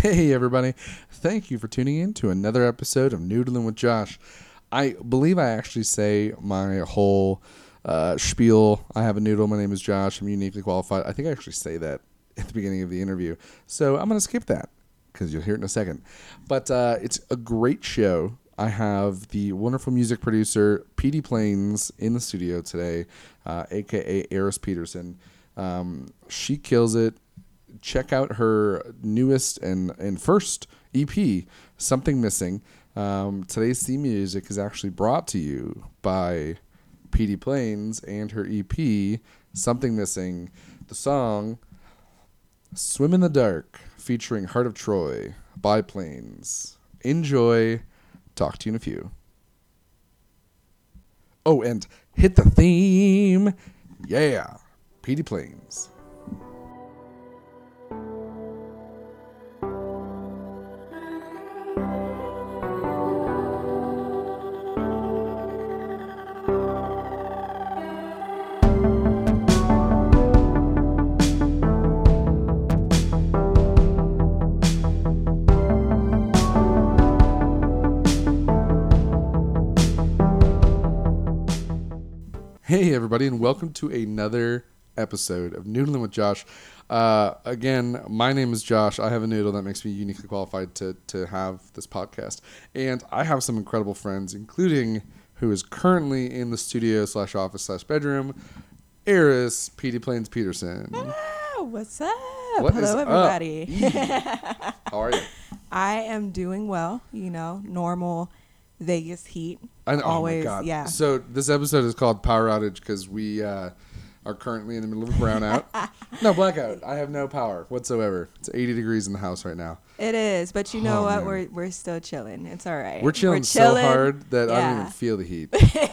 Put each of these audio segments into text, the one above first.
Hey, everybody. Thank you for tuning in to another episode of Noodling with Josh. I believe I actually say my whole uh, spiel. I have a noodle. My name is Josh. I'm uniquely qualified. I think I actually say that at the beginning of the interview. So I'm going to skip that because you'll hear it in a second. But uh, it's a great show. I have the wonderful music producer, PD Plains, in the studio today, uh, aka Eris Peterson. Um, she kills it check out her newest and, and first EP, Something Missing. Um, today's theme music is actually brought to you by PD Plains and her EP, Something Missing. The song, Swim in the Dark, featuring Heart of Troy by Plains. Enjoy. Talk to you in a few. Oh, and hit the theme. Yeah. PD Plains. Hey, everybody, and welcome to another episode of Noodling with Josh. Uh, again, my name is Josh. I have a noodle that makes me uniquely qualified to, to have this podcast. And I have some incredible friends, including who is currently in the studio slash office slash bedroom, Eris PD Plains Peterson. What's up? What Hello, up? everybody. How are you? I am doing well. You know, normal Vegas heat. I know, Always, oh my God. yeah. So this episode is called Power Outage because we uh, are currently in the middle of a brownout. no, blackout. I have no power whatsoever. It's 80 degrees in the house right now. It is, but you know Oh, what? man. We're we're still chilling. It's all right. We're chilling, so chilling. hard that I don't even feel the heat.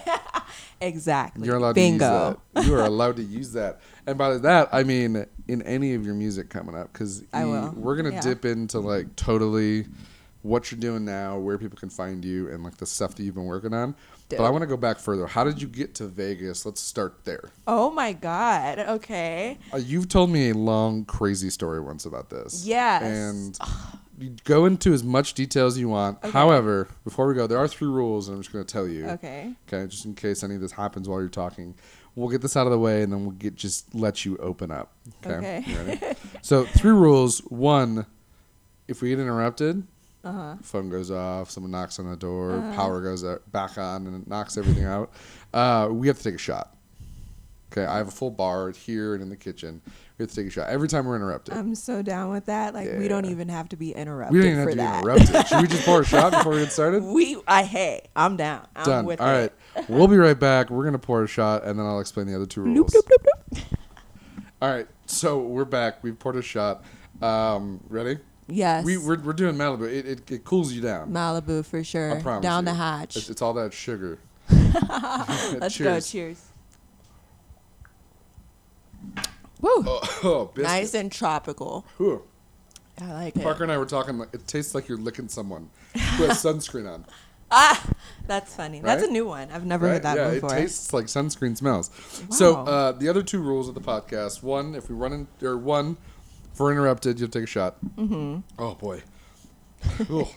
Exactly. You're allowed Bingo. to use that. You are allowed to use that. And by that, I mean in any of your music coming up because we're going to Yeah. dip into like totally what you're doing now, where people can find you, and like the stuff that you've been working on. But I want to go back further. How did you get to Vegas? Let's start there. Oh my God. Okay. Uh, you've told me a long, crazy story once about this. Yes. And you go into as much detail as you want. Okay. However, before we go, there are three rules, and I'm just going to tell you. Okay. Okay, just in case any of this happens while you're talking. We'll get this out of the way, and then we'll get just let you open up. Okay. Okay. So three rules. One, if we get interrupted, Uh huh. phone goes off, someone knocks on the door, power goes out, back on, and it knocks everything out. Uh, we have to take a shot. Okay, I have a full bar here and in the kitchen. We have to take a shot every time we're interrupted. I'm so down with that. Like we don't even have to be interrupted we don't even have to be interrupted. Should we just pour a shot before we get started? We I hey, I'm down. I'm Done. All right, we'll be right back. We're gonna pour a shot, and then I'll explain the other two rules. Bloop, bloop, bloop. All right, so we're back. We've poured a shot. Um, ready? Yes. We, we're, we're doing Malibu. It, it, it cools you down. Malibu for sure. I promise Down you. the hatch. It's, it's all that sugar. Let's go. Cheers. Cheers. Woo. Oh, oh nice and tropical. Whew. I like it. Parker and I were talking. Like, it tastes like you're licking someone who has sunscreen on. Ah, that's funny. That's a new one. I've never right? heard that yeah, before. it tastes like sunscreen smells. So uh, the other two rules of the podcast: one, if we run in, or one, we're interrupted, you'll take a shot. Mm-hmm. Oh boy. Ugh.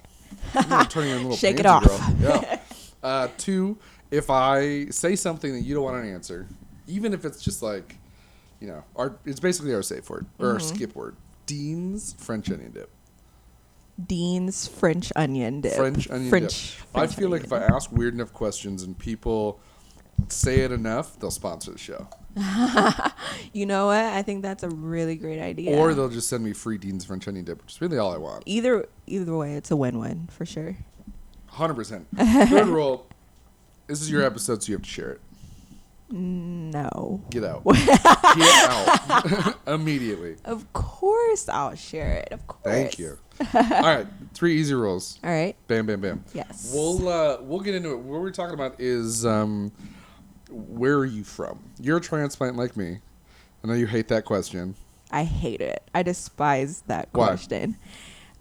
I'm turning into a little Shake it off. girl. Yeah. Uh, two, if I say something that you don't want an answer, even if it's just like, you know, our it's basically our safe word or our skip word. Dean's French onion dip. Dean's French onion dip. French onion French, dip. I French feel like if I onion. ask weird enough questions and people say it enough, they'll sponsor the show. You know what? I think that's a really great idea. Or they'll just send me free Dean's French onion dip, which is really all I want. either either way, it's a win-win for sure. 100%. Third rule this is your episode, so you have to share it. No. Get out. Get out. Immediately. Of course, I'll share it. Of course. Thank you. All right, three easy rules. All right. Bam, bam, bam. Yes. We'll uh, we'll get into it. What we're talking about is um, where are you from? You're a transplant like me. I know you hate that question. I hate it. I despise that Why? question.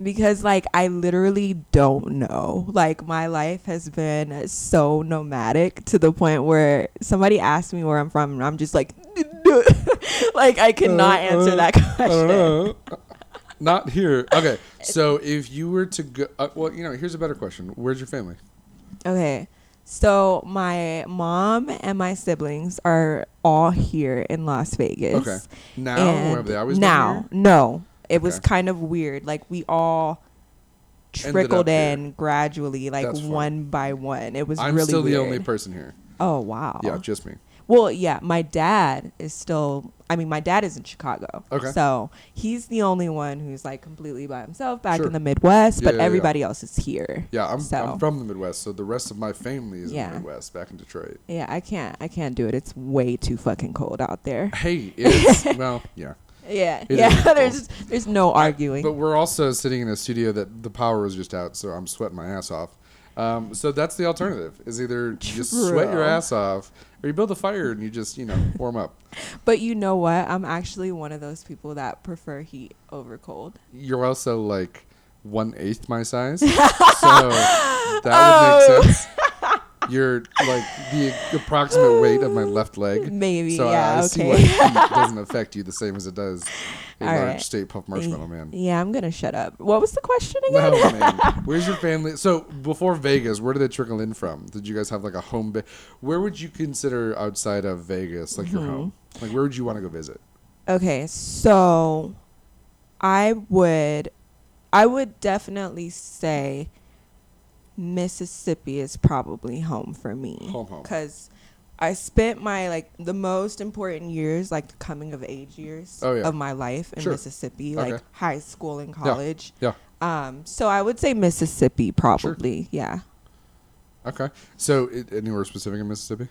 Because like I literally don't know. Like my life has been so nomadic to the point where somebody asked me where I'm from and I'm just like like I cannot Uh, answer uh, that question. know. Not here. Okay, so if you were to go, uh, well, you know, here's a better question: Where's your family? Okay. So my mom and my siblings are all here in Las Vegas. Okay. Now, And or have they always been now, no. It was kind of weird. Like we all trickled up here. in gradually, like one by one. It was I'm really still the only person here. Oh wow. Yeah, just me. Well, yeah, my dad is still. I mean, my dad is in Chicago. Okay. So he's the only one who's like completely by himself back Sure. in the Midwest, Yeah, but yeah, yeah. everybody else is here. Yeah, I'm, So- I'm from the Midwest, so the rest of my family is in the Midwest, back in Detroit. Yeah, I can't. I can't do it. It's way too fucking cold out there. Hey, it's well, yeah. Yeah, It yeah. there's there's no arguing. But we're also sitting in a studio that the power was just out, so I'm sweating my ass off. Um, so that's the alternative: is either you just sweat your ass off, or you build a fire and you just you know warm up. But you know what? I'm actually one of those people that prefer heat over cold. You're also like one eighth my size, so that would Oh. make sense. You're like the approximate weight of my left leg. Maybe, So yeah, I see okay. why heat doesn't affect you the same as it does a All large right. Stay Puft marshmallow man. Yeah, I'm gonna shut up. What was the question again? No, man. Where's your family? So before Vegas, where did they trickle in from? Did you guys have like a home? Ba- where would you consider outside of Vegas like your Mm-hmm. home? Like where would you want to go visit? Okay, so I would I would definitely say Mississippi is probably home for me. Home, home. Cuz I spent my like the most important years, like the coming of age years Oh, yeah. of my life in Sure. Mississippi, Okay. like high school and college. Yeah. yeah. Um, so I would say Mississippi probably, yeah. Okay. So it, anywhere specific in Mississippi?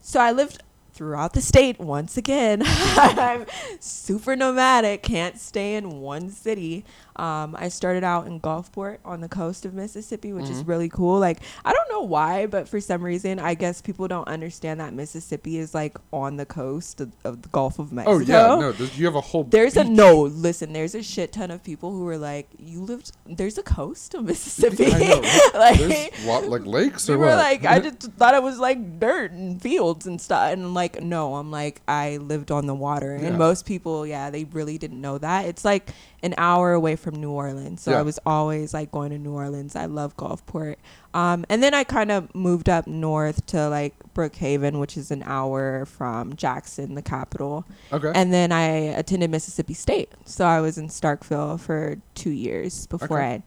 So I lived throughout the state once again. I'm super nomadic, can't stay in one city. Um, I started out in Gulfport on the coast of Mississippi, which is Mhm. really cool. Like, I don't know why, but for some reason, I guess people don't understand that Mississippi is like on the coast of, of the Gulf of Mexico. Oh yeah, no. There's, you have a whole. There's a no. Listen, there's a shit ton of people who were like, "You lived. There's a coast of Mississippi. Like, There's what, like lakes or were what? like, I just thought it was like dirt and fields and stuff. And like, no, I'm like, I lived on the water. Yeah. And most people, yeah, they really didn't know that. It's like an hour away from New Orleans. So Yeah. I was always like going to New Orleans. I love Gulfport. Um, and then I kind of moved up north to like Brookhaven, which is an hour from Jackson, the capital. okay. And then I attended Mississippi State. So I was in Starkville for two years before Okay. I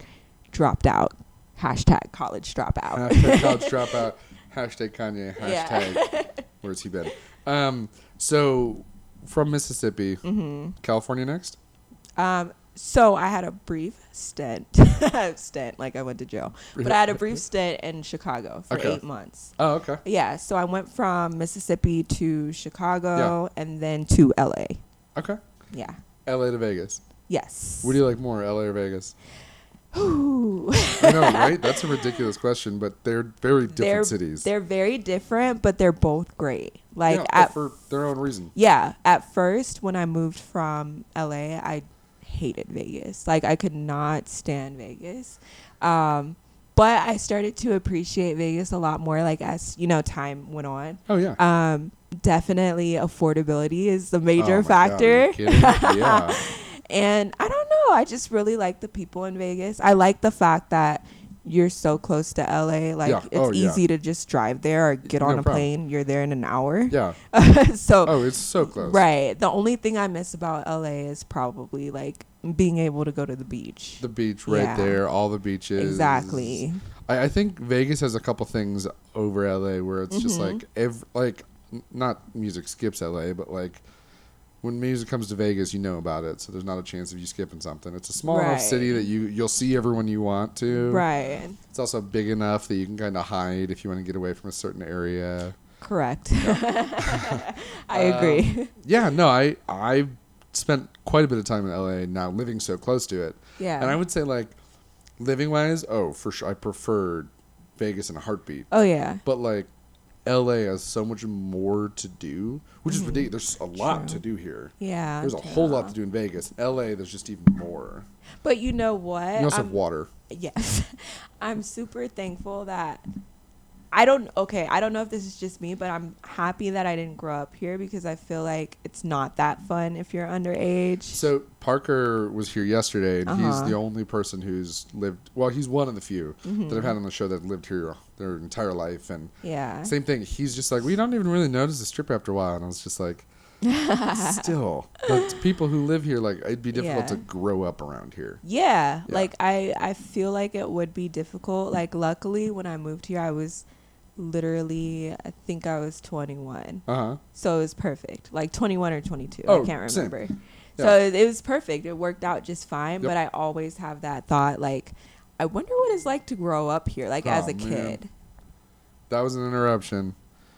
dropped out. Hashtag college dropout. Hashtag college dropout. Hashtag Kanye. Yeah. Hashtag where's he been? Um. So from Mississippi, hmm California next. Um, so I had a brief stint, stint like I went to jail, but I had a brief stint in Chicago for Okay. eight months. Oh, okay. Yeah, so I went from Mississippi to Chicago and then to LA. Okay. Yeah. L.A. to Vegas. Yes. What do you like more, L.A. or Vegas? Ooh. I know, right? That's a ridiculous question, but they're very different they're cities. they're very different, but they're both great. Like yeah, but at for their own reason. yeah, at first when I moved from LA, I hated Vegas. Like I could not stand Vegas. Um, but I started to appreciate Vegas a lot more like as, you know, time went on. Oh yeah. Um, definitely affordability is the major Oh, my God, factor. you yeah. And I don't know, I just really like the people in Vegas. I like the fact that you're so close to LA. Like Yeah. it's Oh, yeah. easy to just drive there or get No on a problem. plane. You're there in an hour. Yeah. so Oh, it's so close. Right. The only thing I miss about LA is probably like being able to go to the beach. The beach right Yeah. there, all the beaches. exactly. I, I think Vegas has a couple things over LA where it's just Mhm. like ev- like not music skips LA, but like when music comes to Vegas, you know about it, so there's not a chance of you skipping something. It's a small enough city that you you'll see everyone you want to. Right. It's also big enough that you can kind of hide if you want to get away from a certain area. Correct. I agree. Yeah, no, I I spent quite a bit of time in LA now, living so close to it, yeah. and I would say like living wise, oh for sure, I preferred Vegas in a heartbeat. oh yeah. But like LA has so much more to do, which is ridiculous. There's a lot Mm-hmm. True. to do here. Yeah. There's a whole lot to do in Vegas. LA, there's just even more. But you know what? You also have I'm- water. yes. I'm super thankful that I don't okay, I don't know if this is just me, but I'm happy that I didn't grow up here because I feel like it's not that fun if you're underage. So Parker was here yesterday, and he's Uh-huh. the only person who's lived. Well, he's one of the few Mm-hmm. that I've had on the show that lived here their entire life, and Yeah. same thing. He's just like we don't even really notice the strip after a while, and I was just like, still, but people who live here, like it'd be difficult Yeah. to grow up around here. Yeah, Yeah. like I I feel like it would be difficult. Like luckily when I moved here I was literally I think I was 21. Uh huh. So it was perfect. Like 21 or 22. Oh, I can't same. remember. Yeah. So it, it was perfect. It worked out just fine, Yep. but I always have that thought like I wonder what it's like to grow up here like as Oh, a man. kid. That was an interruption.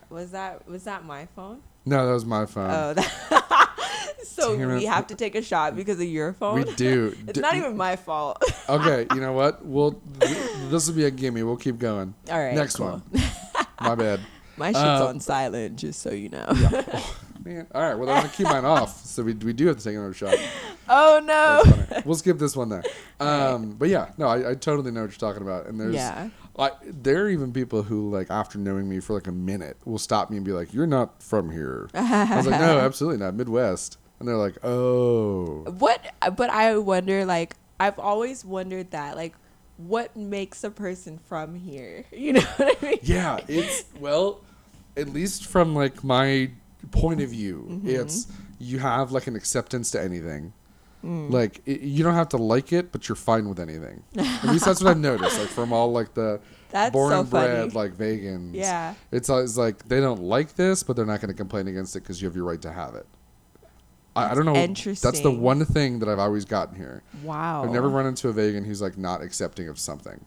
Was that was that my phone? No, that was my phone. Oh, that so Damn we it. have to take a shot because of your phone. we do. it's D- not even my fault. Okay, you know what? We'll. th- this will be a gimme. We'll keep going. All right. Next cool. one. My bad. My shit's Uh, on silent, just so you know. Man. All right. Well, I'm gonna keep mine off. So we, we do have to take another shot. Oh no. We'll skip this one then. Um, but yeah, no, I, I totally know what you're talking about. And there's, Yeah. I, there are even people who like after knowing me for like a minute will stop me and be like, "You're not from here." I was like, "No, absolutely not, Midwest." And they're like, "Oh, What? But I wonder. Like, I've always wondered that. Like, what makes a person from here? You know what I mean? yeah." It's well, at least from like my point of view, Mm-hmm. it's you have like an acceptance to anything. Mm. Like it, you don't have to like it, but you're fine with anything. At least that's what I've noticed. Like from all like the That's born so and bred funny. like vegans. Yeah. It's, it's like they don't like this, but they're not going to complain against it because you have your right to have it. I, I don't know. That's the one thing that I've always gotten here. Wow. I've never run into a vegan who's like not accepting of something.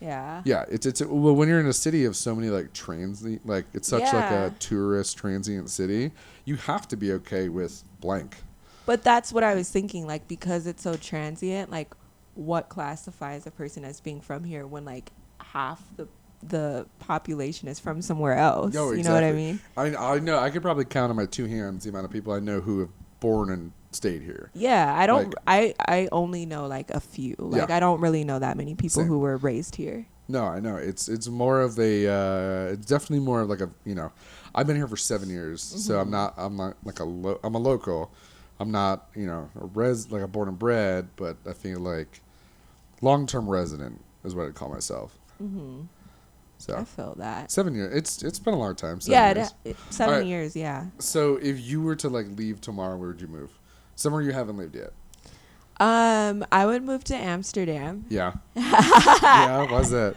Yeah. Yeah, it's it's well when you're in a city of so many like transient like it's such like a tourist transient city, you have to be okay with blank. But that's what I was thinking. Like, because it's so transient, like, what classifies a person as being from here when like half the the population is from somewhere else? No, You know what I exactly. mean? I I know I could probably count on my two hands the amount of people I know who have born and stayed here. Yeah, I don't. Like- I I only know like a few. Like Yeah. I don't really know that many people Same. who were raised here. No, I know it's it's more of a uh, it's definitely more of like a you know, I've been here for seven years, so Mm-hmm. I'm not I'm not like a lo- I'm a local, I'm not you know a res like a born and bred, but I feel like long term resident is what I'd call myself. hmm So I feel that. seven years, it's it's been a long time. Seven Yeah, years. it, it, seven Alright. years. Yeah. So if you were to like leave tomorrow, where would you move? Somewhere you haven't lived yet. Um, I would move to Amsterdam. Yeah. yeah. Why's that?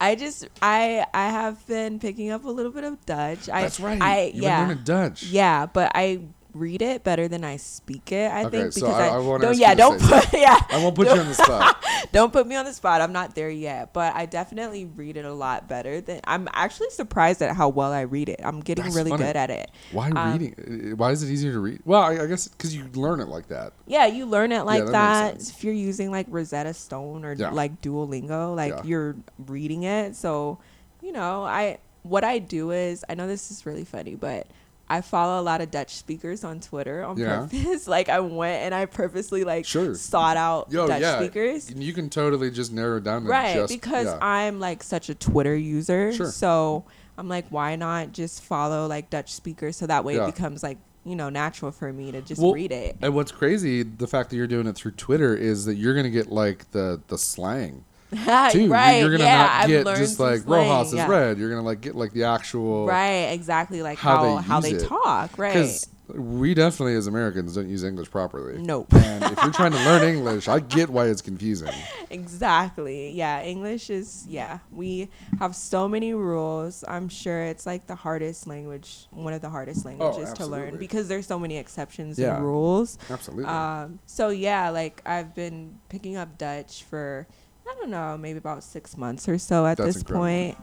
I just I I have been picking up a little bit of Dutch. I, That's right. I You've yeah been learning Dutch. yeah, but I read it better than I speak it. I Okay, think so because I- I, I wanna don't yeah don't put yeah I won't put you on the spot. don't put me on the spot. I'm not there yet, but I definitely read it a lot better than I'm actually surprised at how well I read it. I'm getting That's really funny. good at it. Why Um, reading? Uh, Why is it easier to read? Well, I, I guess because you learn it like that. Yeah, you learn it like that that. If you're using like Rosetta Stone or Yeah. like Duolingo, like Yeah. you're reading it. So, you know, I what I do is I know this is really funny, but I follow a lot of Dutch speakers on Twitter on Yeah. purpose. like I went and I purposely like Sure. sought out Yo, Dutch yeah, speakers. You can totally just narrow down Right, just because yeah. I'm like such a Twitter user. Sure. So I'm like, why not just follow like Dutch speakers so that way it becomes like, you know, natural for me to just Well, read it. And what's crazy, the fact that you're doing it through Twitter is that you're gonna get like the the slang too. Right. You're, gonna yeah, not I've get learned just like slang, Rojas is yeah. red. You're gonna like get like the actual Right, exactly like how how they how they, talk, right? Because we definitely as Americans don't use English properly. Nope. And if you're trying to learn English, I get why it's confusing. exactly. Yeah, English is yeah. We have so many rules. I'm sure it's like the hardest language, one of the hardest languages to learn Oh, because there's so many exceptions Yeah. and rules. Absolutely. Um, so yeah, like I've been picking up Dutch for I don't know, maybe about six months or so at That's this incredible. point.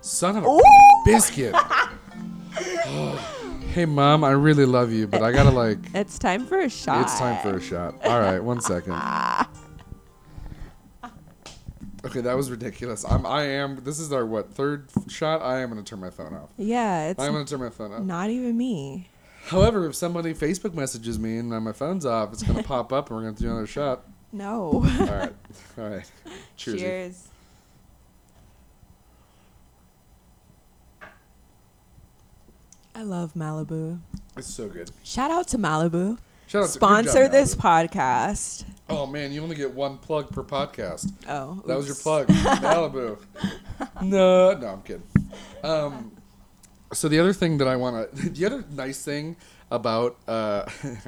Son of a Ooh! biscuit. hey mom, I really love you, but I gotta like It's time for a shot. It's time for a shot. All right, one second. Okay, that was ridiculous. I'm. I am. This is our what third shot. I am gonna turn my phone off. Yeah, it's I'm gonna turn my phone off. not even me. However, if somebody Facebook messages me and my phone's off, it's gonna pop up and we're gonna do another shot. No. All right. All right. Cheers. Cheers. I love Malibu. It's so good. Shout out to Malibu. Shout out to- Sponsor job, this Malibu. podcast. Oh man, you only get one plug per podcast. Oh, That was your plug, Malibu. No, no, I'm kidding. Um, so the other thing that I want to, the other nice thing about, uh,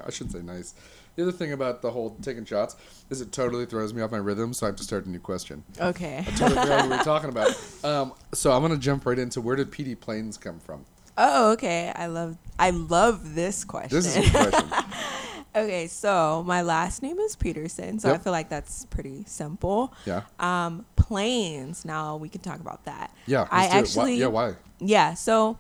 I shouldn't say nice. The other thing about the whole taking shots is it totally throws me off my rhythm, so I have to start a new question. Okay. I totally forgot what we were talking about. Um, so I'm gonna jump right into where did PD Planes come from? Oh, okay. I love I love this question. This is a question. okay, so my last name is Peterson, so I feel like that's pretty simple. Yeah. Um, planes. Now we can talk about that. Yeah. I it. Why- actually yeah. Why? Yeah, so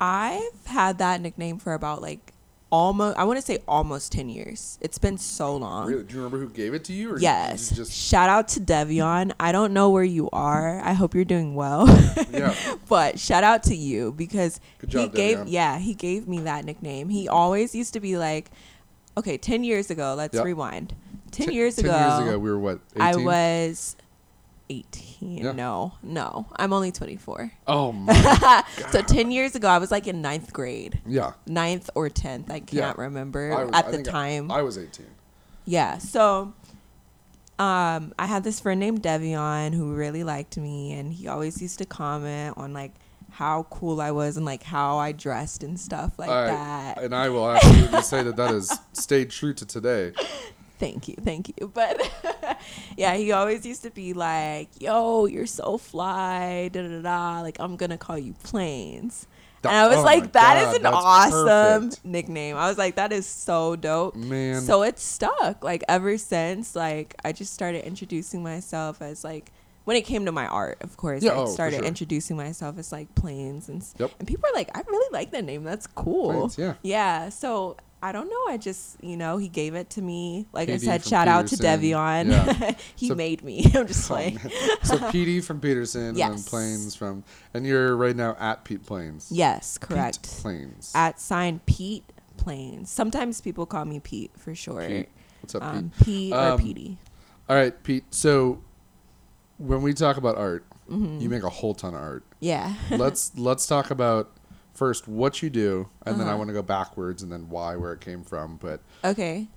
I've had that nickname for about like almost I want to say almost 10 years. It's been so long. Really? Do you remember who gave it to you? Or Yes. you Just Shout out to Devion. I don't know where you are. I hope you're doing well. yeah. but shout out to you because job, he gave Devion. yeah, he gave me that nickname. He always used to be like, okay, 10 years ago, let's Yep. rewind. 10 Ten- years ten ago. years ago, we were what? 18? I was 18. Yeah. No. No. I'm only 24. Oh my. so 10 years ago, I was like in ninth grade. yeah. Ninth or 10th. I can't Yeah. remember I at I the think I- time. I, was 18. Yeah. So um I had this friend named Devion who really liked me and he always used to comment on like how cool I was and like how I dressed and stuff like I- that. And I will absolutely say that that has stayed true to today. Thank you, thank you. But yeah, he always used to be like, "Yo, you're so fly." Da da da. Like I'm gonna call you Planes. And I was oh like, "That is God, an awesome perfect. nickname." I was like, "That is so dope." Man. So it's stuck. Like ever since, like I just started introducing myself as like when it came to my art, of course, Yeah, I oh, started sure. introducing myself as like planes and Yep. and people are like, I really like that name. That's cool. Planes, yeah. Yeah. So I don't know. I just you know he gave it to me. Like I said, shout out to Peterson. Devion. Yeah. he So- made me. I'm just Oh, man. so PD from Peterson and then Yes. Planes from, and you're right now at Pete Planes. yes, Pete correct. Planes. At sign Pete Planes. Sometimes people call me Pete for short. Pete. What's up, Um, Pete? Pete or Um, Petey. All right, Pete. So when we talk about art, Mm-hmm. you make a whole ton of art. Yeah. let's let's talk about first what you do, and then I Uh-huh. want to go backwards and then why, where it came from. But Okay.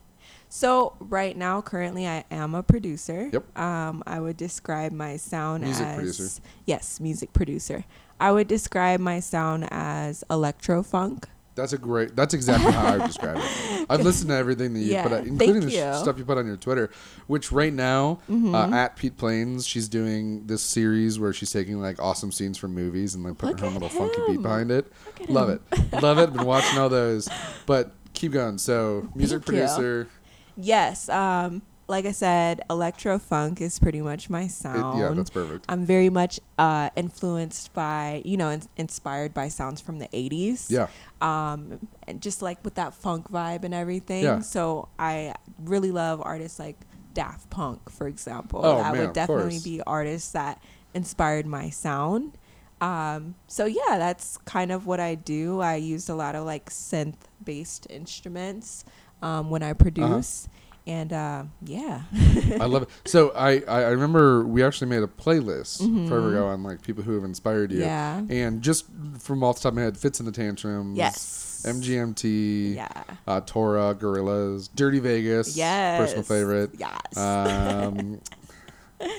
So right now, currently, I am a producer. Yep. Um, I would describe my sound Music as producer. yes, music producer. I would describe my sound as electro funk. That's a great. That's exactly how I would describe it. I've listened to everything that you Yeah, put, out, including the you. Mm-hmm. stuff you put on your Twitter. Which right now, uh, at Pete Plains, she's doing this series where she's taking like awesome scenes from movies and like putting Look her own little funky beat behind it. Love him. it, love it. Been watching all those, but keep going. So music Thank you. producer. Yes. Um, like I said, electro funk is pretty much my It- sound. yeah, that's perfect. I'm very much uh, influenced by, you know, in- inspired by sounds from the 80s. Yeah. Um, and just like with that funk vibe and everything. Yeah. So I really love artists like Daft Punk, for example. Oh, that man, would definitely be artists that inspired my sound. Um, so yeah, that's kind of what I do. I use a lot of like synth based instruments um, when I produce. And uh, yeah. I love it. So I, I remember we actually made a playlist Mhm. forever ago on like people who have inspired you. Yeah. And just from off the top of my head, Fitz and the Tantrums. Yes. MGMT. Yeah. Uh, Tora, Gorillaz, Dirty Vegas. Yes. Personal favorite. Yes. Um,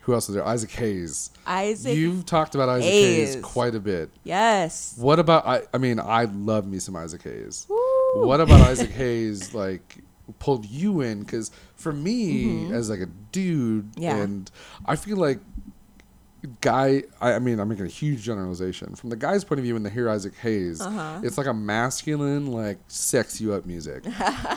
who else is there? Isaac Hayes. Isaac. You've talked about Isaac Hayes. Hayes. quite a bit. yes. What about I? I mean, I love me some Isaac Hayes. Woo. What about Isaac Hayes? Like pulled you in? Because for me, as like a dude, Mm-hmm. Yeah. and I feel like guy. I, I mean, I'm making a huge generalization from the guy's point of view. When they hear Isaac Hayes, Uh-huh. it's like a masculine, like sex you up music.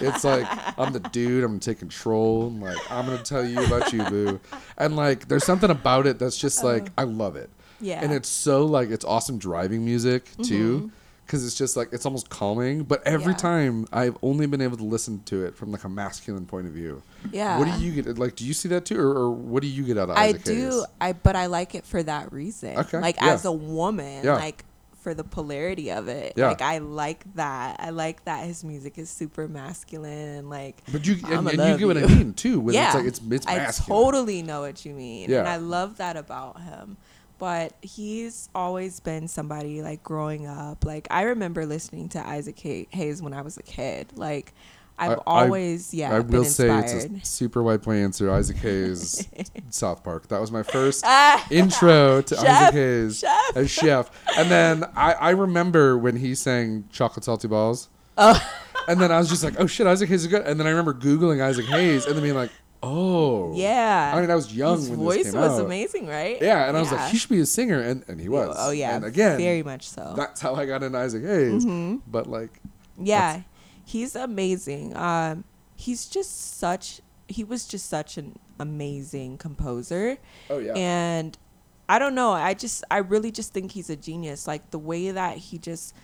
it's like I'm the dude. I'm gonna take control. And like I'm gonna tell you about you, boo. And like there's something about it that's just like I love it. Yeah. And it's so like it's awesome driving music too, Mm-hmm. Because it's just like it's almost calming. But every Yeah. time I've only been able to listen to it from like a masculine point of view. Yeah. What do you get? Like, do you see that too, or, or what do you get out of it? I do. Hayes? I but I like it for that reason. Okay, Like yeah. as a woman, Yeah. like for the polarity of it. Yeah. Like I like that. I like that his music is super masculine and like But you and, and you get what I mean too. When yeah, it's like it's it's I totally know what you mean, Yeah. and I love that about him. But he's always been somebody like growing up. Like I remember listening to Isaac Hayes when I was a kid. Like I've I- I- always yeah I been will say it's a super white boy answer. Isaac Hayes, South Park. That was my first Ah, intro to Chef, Isaac Hayes chef. as chef. And then I, I remember when he sang Chocolate Salty Balls. Oh. And then I was just like, oh shit, Isaac Hayes is good. And then I remember Googling Isaac Hayes and then being like, oh. yeah. I mean, I was young His when voice this came was out. amazing, right? Yeah, and I was like, he should be a singer. And, and he was. Oh yeah. And again, very much so. that's how I got into Isaac Hayes. hmm But like, Yeah, he's amazing. Um, he's just such. He was just such an amazing composer, oh yeah. and I don't know. I just, I really just think he's a genius. Like the way that he just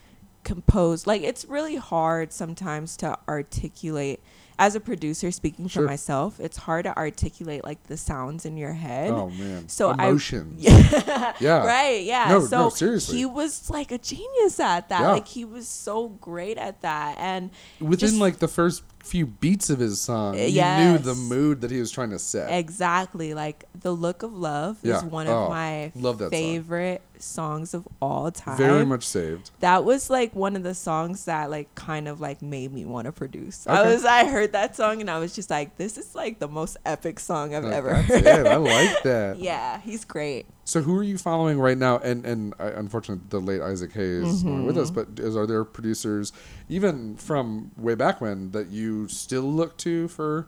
composed. Like it's really hard sometimes to articulate. As a producer, speaking Sure. for myself, it's hard to articulate like the sounds in your head. oh man. So I- Emotions. Yeah. Yeah. Right. Yeah. No, so no, seriously. he was like a genius at that. Yeah. Like he was so great at that. And Within just- like the first few beats of his song, Uh, you knew the mood that he was trying to set. exactly like the look of love Yeah. is one of Oh, my that song. favorite songs of all time. Very much saved. That was like one of the songs that like kind of like made me want to produce. I was I heard that song and I was just like, this is like the most epic song I've ever heard. I like that. yeah, he's great. So who are you following right now? And and I, unfortunately, the late Isaac Hayes is longer with us. Mm-hmm. But is, are there producers, even from way back when, that you still look to for,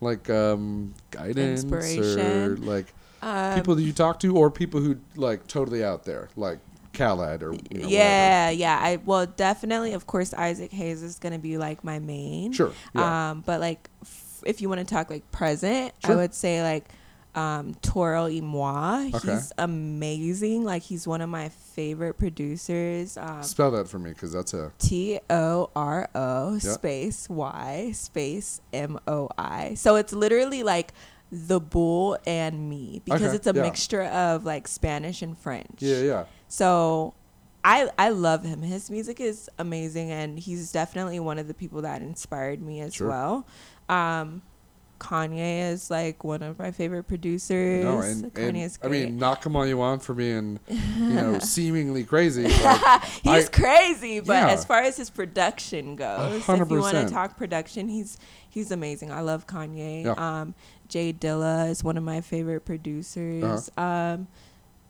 like um, guidance or like Um, people that you talk to, or people who like totally out there, like Khaled or you know, whatever? yeah, yeah. I well definitely, of course, Isaac Hayes is gonna be like my main. Sure. Yeah. Um, but like, f- if you want to talk like present, I would say like um, Toro y Moi. Okay. He's amazing. Like he's one of my favorite producers. Um, Spell that for me, because that's a T O R O space Y space M O I. So it's literally like the bull and me because Okay, it's a yeah. mixture of like Spanish and French. yeah, yeah. So I I love him. His music is amazing and he's definitely one of the people that inspired me as Sure. well. Um Kanye is like one of my favorite producers. No, and, Kanye and I mean, knock him on you on for being, you know, seemingly crazy. he's I- crazy, but Yeah. as far as his production goes, if you want to talk production, he's he's amazing. I love Kanye. Yeah. Um, J Dilla is one of my favorite producers. Uh-huh. Um,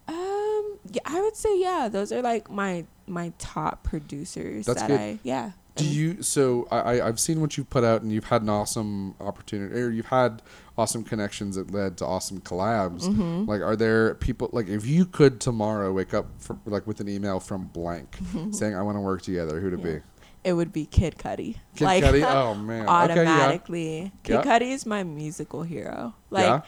um, yeah, I would say yeah, those are like my my top producers That's that good. I yeah. Do you? So I, I've seen what you've put out, and you've had an awesome opportunity, or you've had awesome connections that led to awesome collabs. Mm-hmm. Like, are there people like if you could tomorrow wake up for, like with an email from blank saying I want to work together, who'd it Yeah. be? It would be Kid Cudi. Kid like, Cudi. Oh man. Okay, yeah. automatically. Kid Yeah. Cudi is my musical hero. Like Yeah.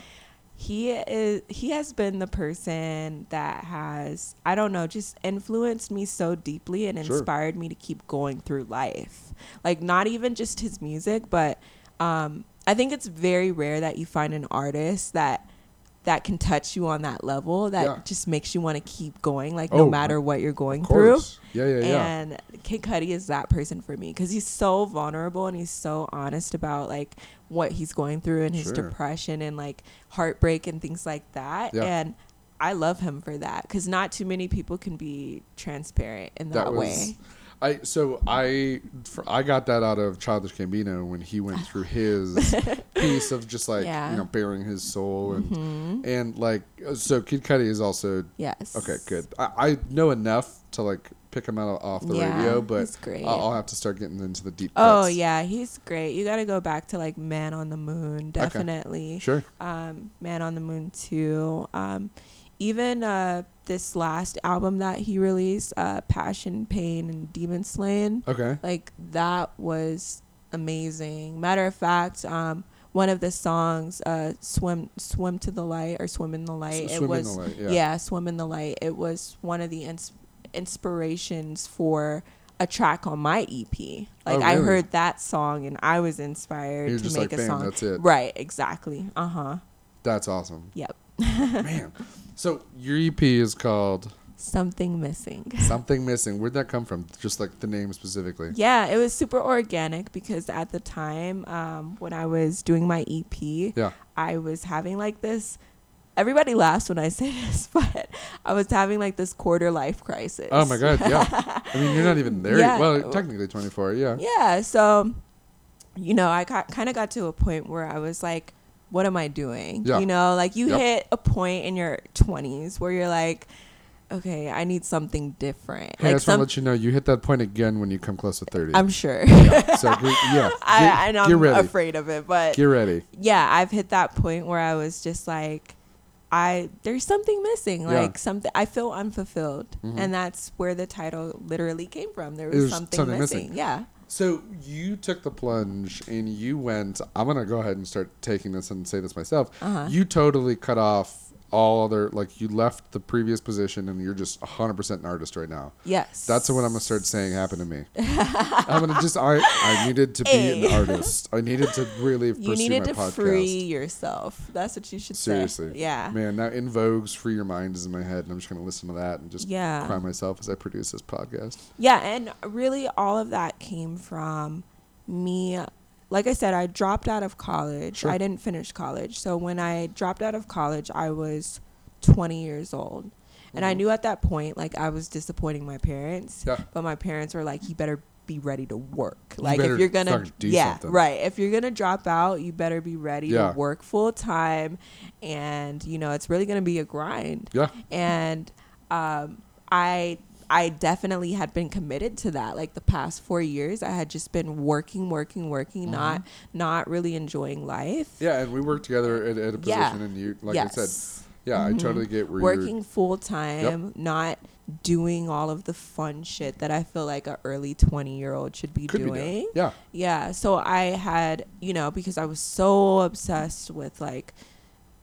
He is he has been the person that has I don't know, just influenced me so deeply and Sure. inspired me to keep going through life. Like not even just his music, but um I think it's very rare that you find an artist that that can touch you on that level that Yeah. just makes you want to keep going like Oh, no matter what you're going through. Yeah, yeah, yeah. And Kid Cudi is that person for me because he's so vulnerable and he's so honest about like what he's going through and his Sure. depression and like heartbreak and things like that. Yeah. And I love him for that because not too many people can be transparent in that, that was way. I so I for, I got that out of Childish Gambino when he went through his piece of just like Yeah. you know bearing his soul and Mhm. and like so Kid Cudi is also Yes. okay good I, I know enough to like pick him out off the Yeah, radio but. I'll, I'll have to start getting into the deep Oh yeah, he's great. You got to go back to like Man on the Moon, definitely. sure um, Man on the Moon 2. Um, even uh, this last album that he released, uh, Passion, Pain, and Demon Slaying, okay like that was amazing. Matter of fact, um, one of the songs, uh, "Swim, Swim to the Light" or "Swim in the Light," it Swim in was the Light, yeah. yeah. "Swim in the Light." It was one of the ins- inspirations for a track on my EP. Like Oh, I heard that song and I was inspired You're to make like, a song. that's it." Right, exactly. Uh huh. that's awesome Yep. man so your EP is called Something missing. Something Missing where'd that come from just like the name specifically Yeah, it was super organic because at the time um, when I was doing my EP, yeah I was having like this everybody laughs when I say this, but I was having like this quarter life crisis. Oh my god, yeah. I mean, you're not even there. Yeah. Well, technically 24. Yeah. Yeah. So, you know, I got, kind of got to a point where I was like, what am I doing? Yeah. You know, like you Yep. hit a point in your 20s where you're like, okay, I need something different. Hey, I like just want to let you know you hit that point again when you come close to 30. I'm sure. so get, yeah, I, get I'm ready. afraid of it, but Get ready. yeah, I've hit that point where I was just like, I there's something missing, Yeah. like something I feel unfulfilled, Mhm. and that's where the title literally came from. There was There's something, something missing. missing. Yeah. So you took the plunge and you went. I'm gonna go ahead and start taking this and say this myself. Uh-huh. You totally cut off all other like you left the previous position and you're just 100% an artist right now. Yes. That's what I'm gonna start saying happened to me. I'm gonna just I I needed to be an artist. I needed to really pursue You needed my to podcast. free yourself. That's what you should Seriously. say. Yeah. Man, now En Vogue's Free Your Mind is in my head and I'm just gonna listen to that and just Yeah. cry myself as I produce this podcast. Yeah, and really all of that came from me. Like I said, I dropped out of college. Sure. I didn't finish college. So when I dropped out of college, I was 20 years old. And I Mhm. knew at that point, like, I was disappointing my parents. Yeah. But my parents were like, you better be ready to work. Like, better if you're going to, yeah, something. right. If you're going to drop out, you better be ready Yeah. to work full time. And, you know, it's really going to be a grind Yeah. and um, I I definitely had been committed to that. Like the past four years, I had just been working, working, working, Mhm. not not really enjoying life. Yeah, and we worked together at, at a position Yeah. and you like I said, yeah, I Mhm. totally get where working full time, not doing all of the fun shit that I feel like a early twenty year old should be could doing. doing. Yeah. Yeah. So I had, you know, because I was so obsessed with like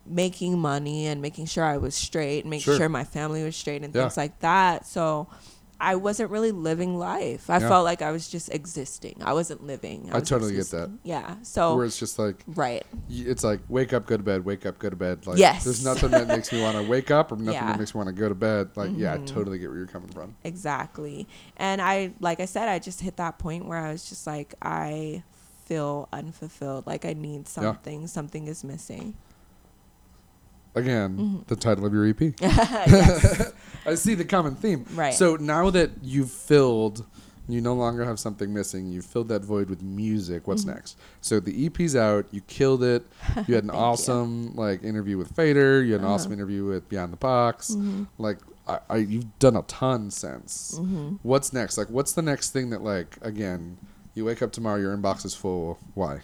making money and making sure I was straight and making Sure. sure my family was straight and Yeah. things like that. So I wasn't really living life. I Yeah. felt like I was just existing. I wasn't living. I was totally get that. Yeah. So Where it's just like right. it's like wake up, go to bed, wake up, go to bed. Like Yes. there's nothing that makes me want to wake up or nothing Yeah. that makes me want to go to bed. Like yeah, I Mhm. totally get where you're coming from. Exactly. And I like I said, I just hit that point where I was just like I feel unfulfilled. Like I need something. Something is missing. Again, Mhm. the title of your EP. I see the common theme. Right. So now that you've filled, you no longer have something missing. You've filled that void with music. What's Mhm. next? So the EP's out. You killed it. You had an Thank you. awesome like interview with Fader. You had an Uh-huh. awesome interview with Beyond the Box. Mhm. Like I, I, you've done a ton since. Mhm. What's next? Like what's the next thing that like again? You wake up tomorrow, your inbox is full. Why?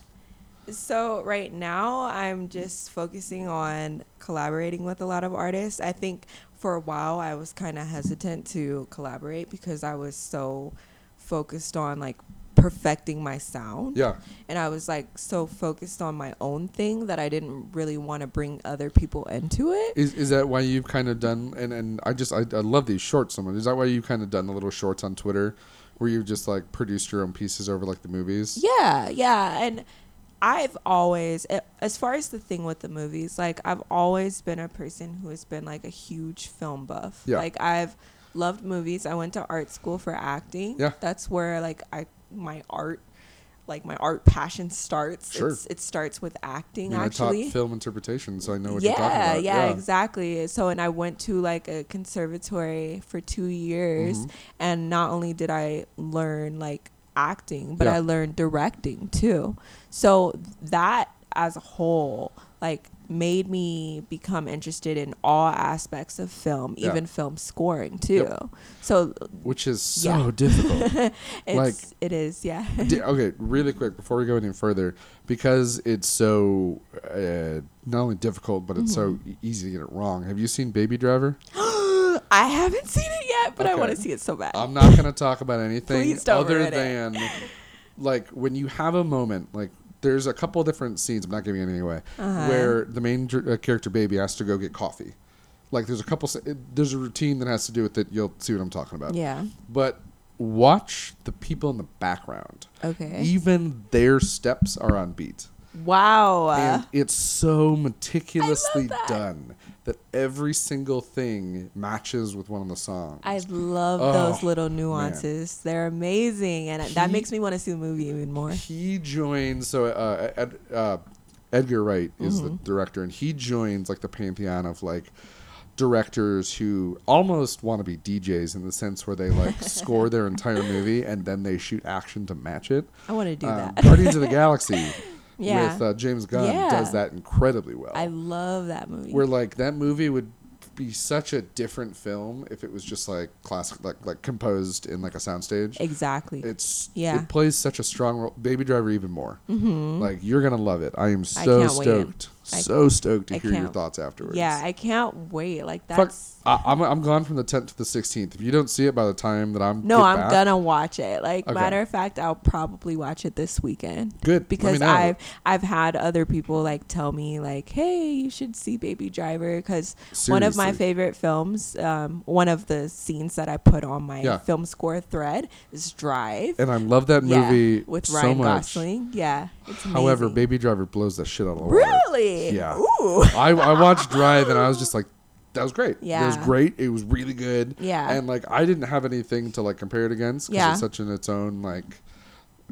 So right now I'm just focusing on collaborating with a lot of artists. I think for a while I was kind of hesitant to collaborate because I was so focused on like perfecting my sound Yeah. and I was like so focused on my own thing that I didn't really want to bring other people into it. Is, is that why you've kind of done and, and I just I, I love these shorts so much. Is that why you've kind of done the little shorts on Twitter where you've just like produced your own pieces over like the movies? Yeah, yeah, and I've always, as far as the thing with the movies, like I've always been a person who has been like a huge film buff. Yeah. Like I've loved movies. I went to art school for acting. Yeah. That's where like I my art, like my art passion starts. Sure. It's, it starts with acting I mean, I actually. taught film interpretation, so I know what yeah, you're talking about. yeah, exactly. So, and I went to like a conservatory for two years, Mhm. and not only did I learn like acting, but Yeah. I learned directing too. So that as a whole, like, made me become interested in all aspects of film, Yeah. even film scoring too. So Which is so Yeah. difficult. it's Like- it is, yeah. Di- okay, really quick before we go any further, because it's so uh, not only difficult but it's so Mm-hmm. e- easy to get it wrong. Have you seen Baby Driver? I haven't seen it yet, but I want to see it so bad. I'm not gonna talk about anything other it. than like when you have a moment like. There's a couple different scenes. I'm not giving anything away. Uh-huh. Where the main uh, character baby has to go get coffee. Like there's a couple. There's a routine that has to do with it. You'll see what I'm talking about. yeah. But watch the people in the background. Okay. Even their steps are on beat. Wow. and it's so meticulously that. done that every single thing matches with one of the songs. I love Oh, those little nuances. They're amazing, and that makes me want to see the movie even more. he joins so uh, at, uh, Edgar Wright is the Mm-hmm. director, and he joins like the pantheon of like directors who almost want to be DJs in the sense where they like score their entire movie and then they shoot action to match it. I want to do Um, that. Guardians of the Galaxy Yeah. with uh, James Gunn Yeah. does that incredibly well. I love that movie. where like that movie would be such a different film if it was just like classic, like like composed in like a soundstage. exactly. It's Yeah. It plays such a strong role. Baby Driver even more. Like you're gonna love it. I am Mm-hmm. I so can't wait. So stoked to I hear your can't- thoughts afterwards. yeah, I can't wait. Like Fuck, that's I, I'm I'm gone from the 10th to the 16th. If you don't see it by the time that I'm no, get I'm back, gonna watch it. Like Okay. matter of fact, I'll probably watch it this weekend. good Let me because know. I've I've had other people like tell me like, hey, you should see Baby Driver because one of my Seriously. favorite films, um, one of the scenes that I put on my Yeah. film score thread is Drive. and I love that Yeah, movie with so Ryan much. Gosling. Yeah, it's However, amazing. Baby Driver blows the shit out of the water. really, Yeah. Ooh. I, I watched Drive and I was just like, that was great. Yeah. It was great. It was really good. Yeah. And like, I didn't have anything to like compare it against because Yeah. it's such in its own like,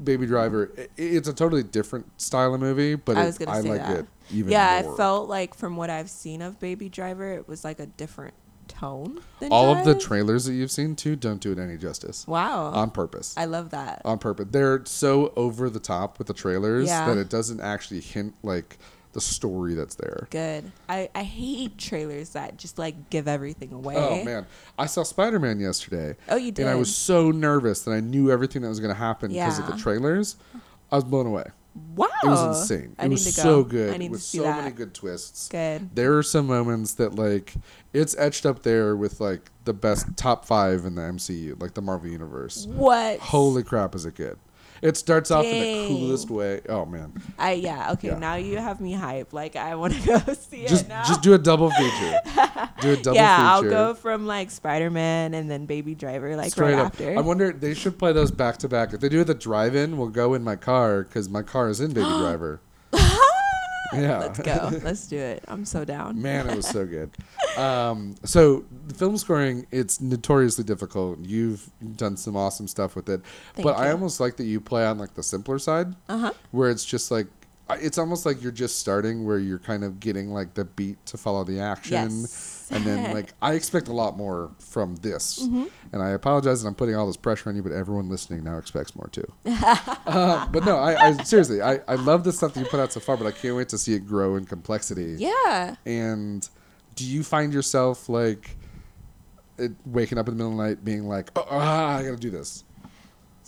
Baby Driver. it's a totally different style of movie, but I it- was gonna I say like that. it even yeah, more. I felt like from what I've seen of Baby Driver, it was like a different tone. Than All of the trailers that you've seen too don't do it any justice wow, on purpose. I love that. on purpose. They're so over the top with the trailers Yeah. that it doesn't actually hint like the story that's there. Good. I I hate trailers that just like give everything away. Oh man, I saw Spider Man yesterday. Oh, you did. And I was so nervous that I knew everything that was going to happen because of the trailers. I was blown away. Wow, It was insane. I it need was to go. so good I need with to see so that. many good twists. Good. There are some moments that like it's etched up there with like the best top five in the MCU, like the Marvel universe. What? Holy crap, is it good! It starts off in the coolest way. Oh man, I yeah. Okay, Yeah. now you have me hype. Like I want to go see just it now. just do a double feature. do a double feature. yeah, I'll go from like Spider Man and then Baby Driver like Straight right up. after. I wonder they should play those back to back. If they do the drive-in, we'll go in my car because my car is in Baby Driver. Yeah. Let's go. Let's do it. I'm so down. Man, it was so good. Um, so the film scoring, it's notoriously difficult. You've done some awesome stuff with it, Thank but I almost like that you play on like the simpler side, Uh huh. where it's just like it's almost like you're just starting, where you're kind of getting like the beat to follow the action. Yes. And then, like, I expect a lot more from this. Mm-hmm. And I apologize that I'm putting all this pressure on you, but everyone listening now expects more too. uh, but no, I, I seriously, I, I love the stuff that you put out so far, but I can't wait to see it grow in complexity. Yeah. And do you find yourself like it, waking up in the middle of the night being like, oh, ah, I got to do this?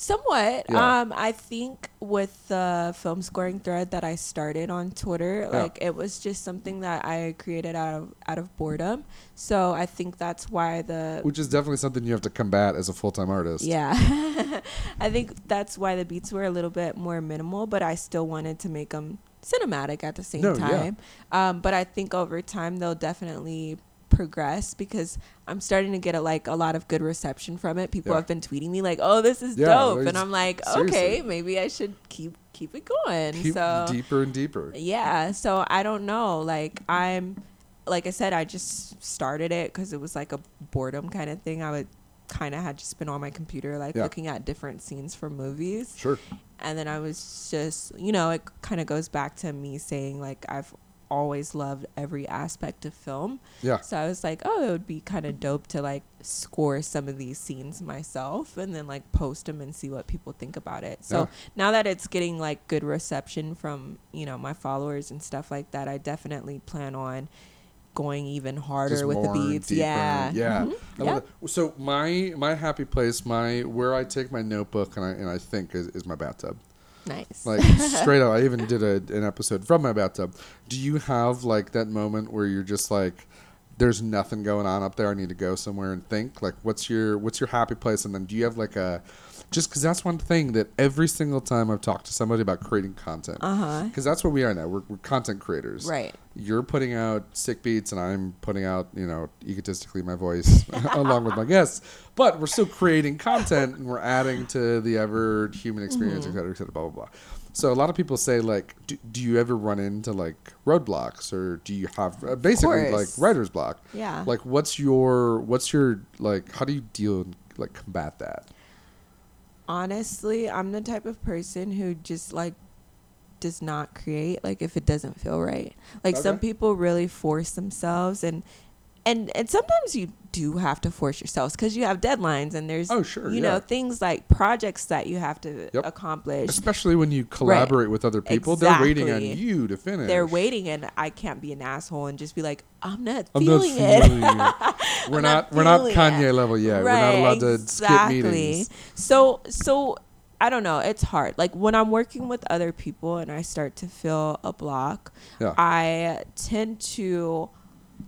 Somewhat. Yeah. Um, I think with the film scoring thread that I started on Twitter, Yeah. like it was just something that I created out of out of boredom. So I think that's why the Which is definitely something you have to combat as a full time artist. yeah, I think that's why the beats were a little bit more minimal, but I still wanted to make them cinematic at the same No, yeah. time. Um, but I think over time they'll definitely progress because I'm starting to get a, like a lot of good reception from it. People Yeah. have been tweeting me like, "Oh, this is Yeah, dope," and I'm like, seriously. "Okay, maybe I should keep keep it going." Keep so deeper and deeper. yeah, so I don't know. Like I'm, like I said, I just started it because it was like a boredom kind of thing. I would kind of had just been on my computer, like Yeah. looking at different scenes from movies, Sure. and then I was just, you know, it kind of goes back to me saying like I've always loved every aspect of film. Yeah. So I was like, oh, it would be kind of dope to like score some of these scenes myself and then like post them and see what people think about it. So Yeah. now that it's getting like good reception from, you know, my followers and stuff like that, I definitely plan on going even harder Just with the beats. deeper. Yeah. Yeah. Mhm. I. So my my happy place, my where I take my notebook and I and I think is, is my bathtub. Nice. Like straight up, I even did a, an episode from my bathtub. Do you have like that moment where you're just like, there's nothing going on up there. I need to go somewhere and think. Like, what's your what's your happy place? And then do you have like a, just because that's one thing that every single time I've talked to somebody about creating content, because that's what we are now. We're, we're content creators. Right. You're putting out sick beats, and I'm putting out, you know, egotistically my voice along with my guests. But we're still creating content, and we're adding to the ever human experience, et cetera, et cetera, blah blah blah. So a lot of people say like, do, do you ever run into like roadblocks, or do you have uh, basically like writer's block? Yeah. Like, what's your what's your like? How do you deal and like combat that? Honestly, I'm the type of person who just like does not create like if it doesn't feel right. Like some people really force themselves and and and sometimes you do have to force yourselves because you have deadlines and there's Oh, sure, you yeah. know things like projects that you have to Yep. accomplish. Especially when you collaborate with other people, they're waiting on you to finish. They're waiting and I can't be an asshole and just be like I'm not I'm not feeling it. feeling it. We're I'm not, we're not Kanye it. level yet. We're not allowed to skip meetings. So so I don't know. It's hard. Like when I'm working with other people and I start to feel a block, Yeah. I tend to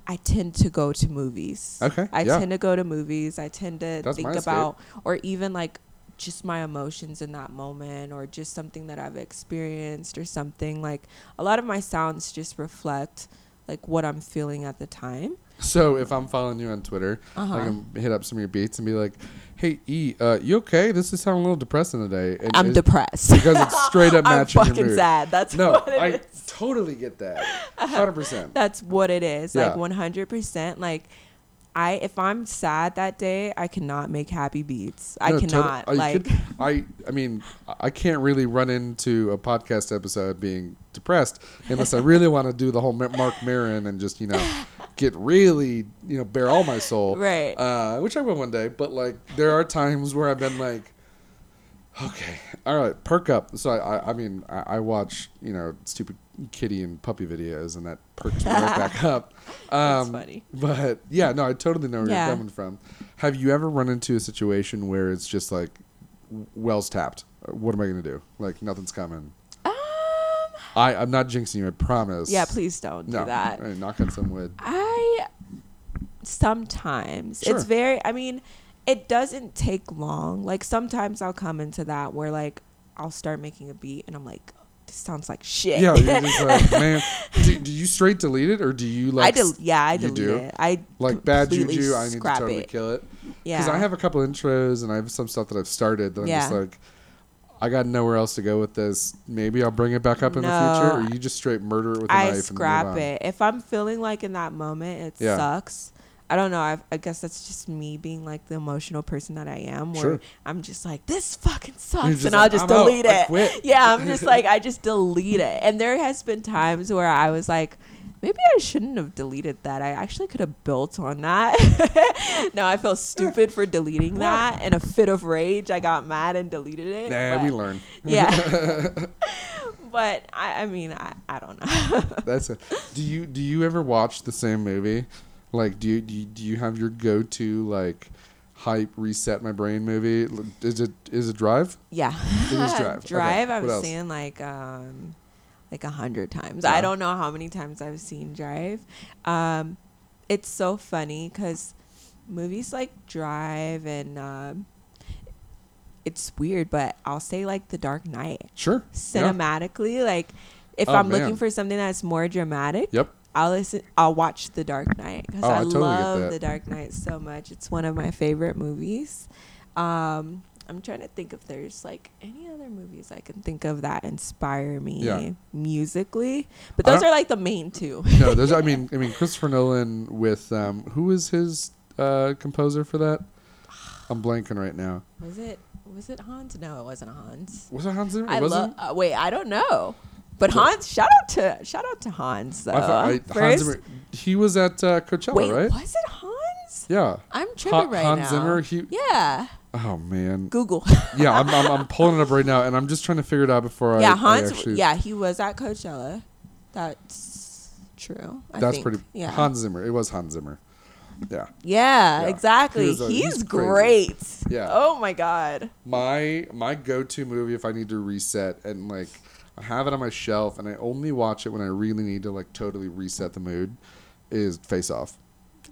I tend to go to movies. Okay, I yeah. tend to go to movies. I tend to That's think about or even like just my emotions in that moment or just something that I've experienced or something like a lot of my sounds just reflect like what I'm feeling at the time. So if I'm following you on Twitter, Uh-huh. I can hit up some of your beats and be like, "Hey, E, uh, you okay? This is sounding a little depressing today." And I'm depressed. because it's straight up matching I'm fucking sad. That's No, what it I is. totally get that. Hundred percent. That's what it is. Yeah. Like 100%. Like, I if I'm sad that day, I cannot make happy beats. I No, tot- cannot. you like, kidding? I, I mean, I can't really run into a podcast episode being depressed unless I really want to do the whole Marc Maron and just you know get really you know bare all my soul, Right. Uh, which I will one day. But like, there are times where I've been like, okay, all right, perk up. So I, I, I mean, I, I watch you know stupid kitty and puppy videos, and that perks me right back up. That's Um, funny. But yeah, no, I totally know where Yeah. you're coming from. Have you ever run into a situation where it's just like wells tapped? What am I gonna do? Like nothing's coming. um, I I'm not jinxing you. I promise. yeah, please don't No, do that. right, knock on some wood. I sometimes Sure. it's very. I mean, it doesn't take long. Like sometimes I'll come into that where like I'll start making a beat and I'm like, this sounds like shit. Yeah, you're just like man. Do, do you straight delete it or do you I like del- s- yeah, I delete do? it. I like bad juju? I need to totally it. kill it Yeah, because I have a couple intros and I have some stuff that I've started that I'm just like. I got nowhere else to go with this. Maybe I'll bring it back up in the No, future, or you just straight murder it with a I knife and scrap it. If I'm feeling like in that moment it Yeah. sucks. I don't know. I, I guess that's just me being like the emotional person that I am. Where Sure. I'm just like, this fucking sucks, and like, I'll just "I'm delete I it. Yeah, I'm just like, I just delete it. And there has been times where I was like, maybe I shouldn't have deleted that. I actually could have built on that. now I feel stupid for deleting that. In a fit of rage, I got mad and deleted it. Nah, we learn. Yeah. but I, I mean, I, I don't know. That's it. Do you do you ever watch the same movie? Like, do you do you, do you have your go to like hype reset my brain movie? Is it is it Drive? Yeah. It is Drive. Drive. What I've else? seen like um like a hundred times. Yeah. I don't know how many times I've seen Drive. Um, it's so funny because movies like Drive and um, it's weird, but I'll say like The Dark Knight Sure. Yeah. cinematically. Like if Oh, I'm man. looking for something that's more dramatic, Yep. I'll listen. I'll watch The Dark Knight because Oh, I I, totally love. The Dark Knight so much. It's one of my favorite movies. Um, I'm trying to think if there's like any other movies I can think of that inspire me Yeah. musically, but those are like the main two. No, there's. I mean, I mean, Christopher Nolan with um, who is his uh, composer for that? I'm blanking right now. Was it? Was it Hans? No, it wasn't Hans. Was it Hans Zimmer? I love. Uh, wait, I don't know. But Hans, shout out to shout out to Hans though. I thought I, Hans Zimmer. He was at uh, Coachella, wait, right? was it Hans? Yeah. I'm tripping Ha- right Hans now. Zimmer. He. Yeah, Oh man. Google. Yeah, I'm, I'm I'm pulling it up right now, and I'm just trying to figure it out before I. yeah, I Hans. actually, yeah, he was at Coachella. That's true. I That's think. pretty. Yeah. Hans Zimmer. It was Hans Zimmer. Yeah. yeah, Yeah. exactly. He was a- he's, he's crazy. great. Yeah. Oh my god. My my go-to movie if I need to reset and like I have it on my shelf and I only watch it when I really need to like totally reset the mood is Face Off.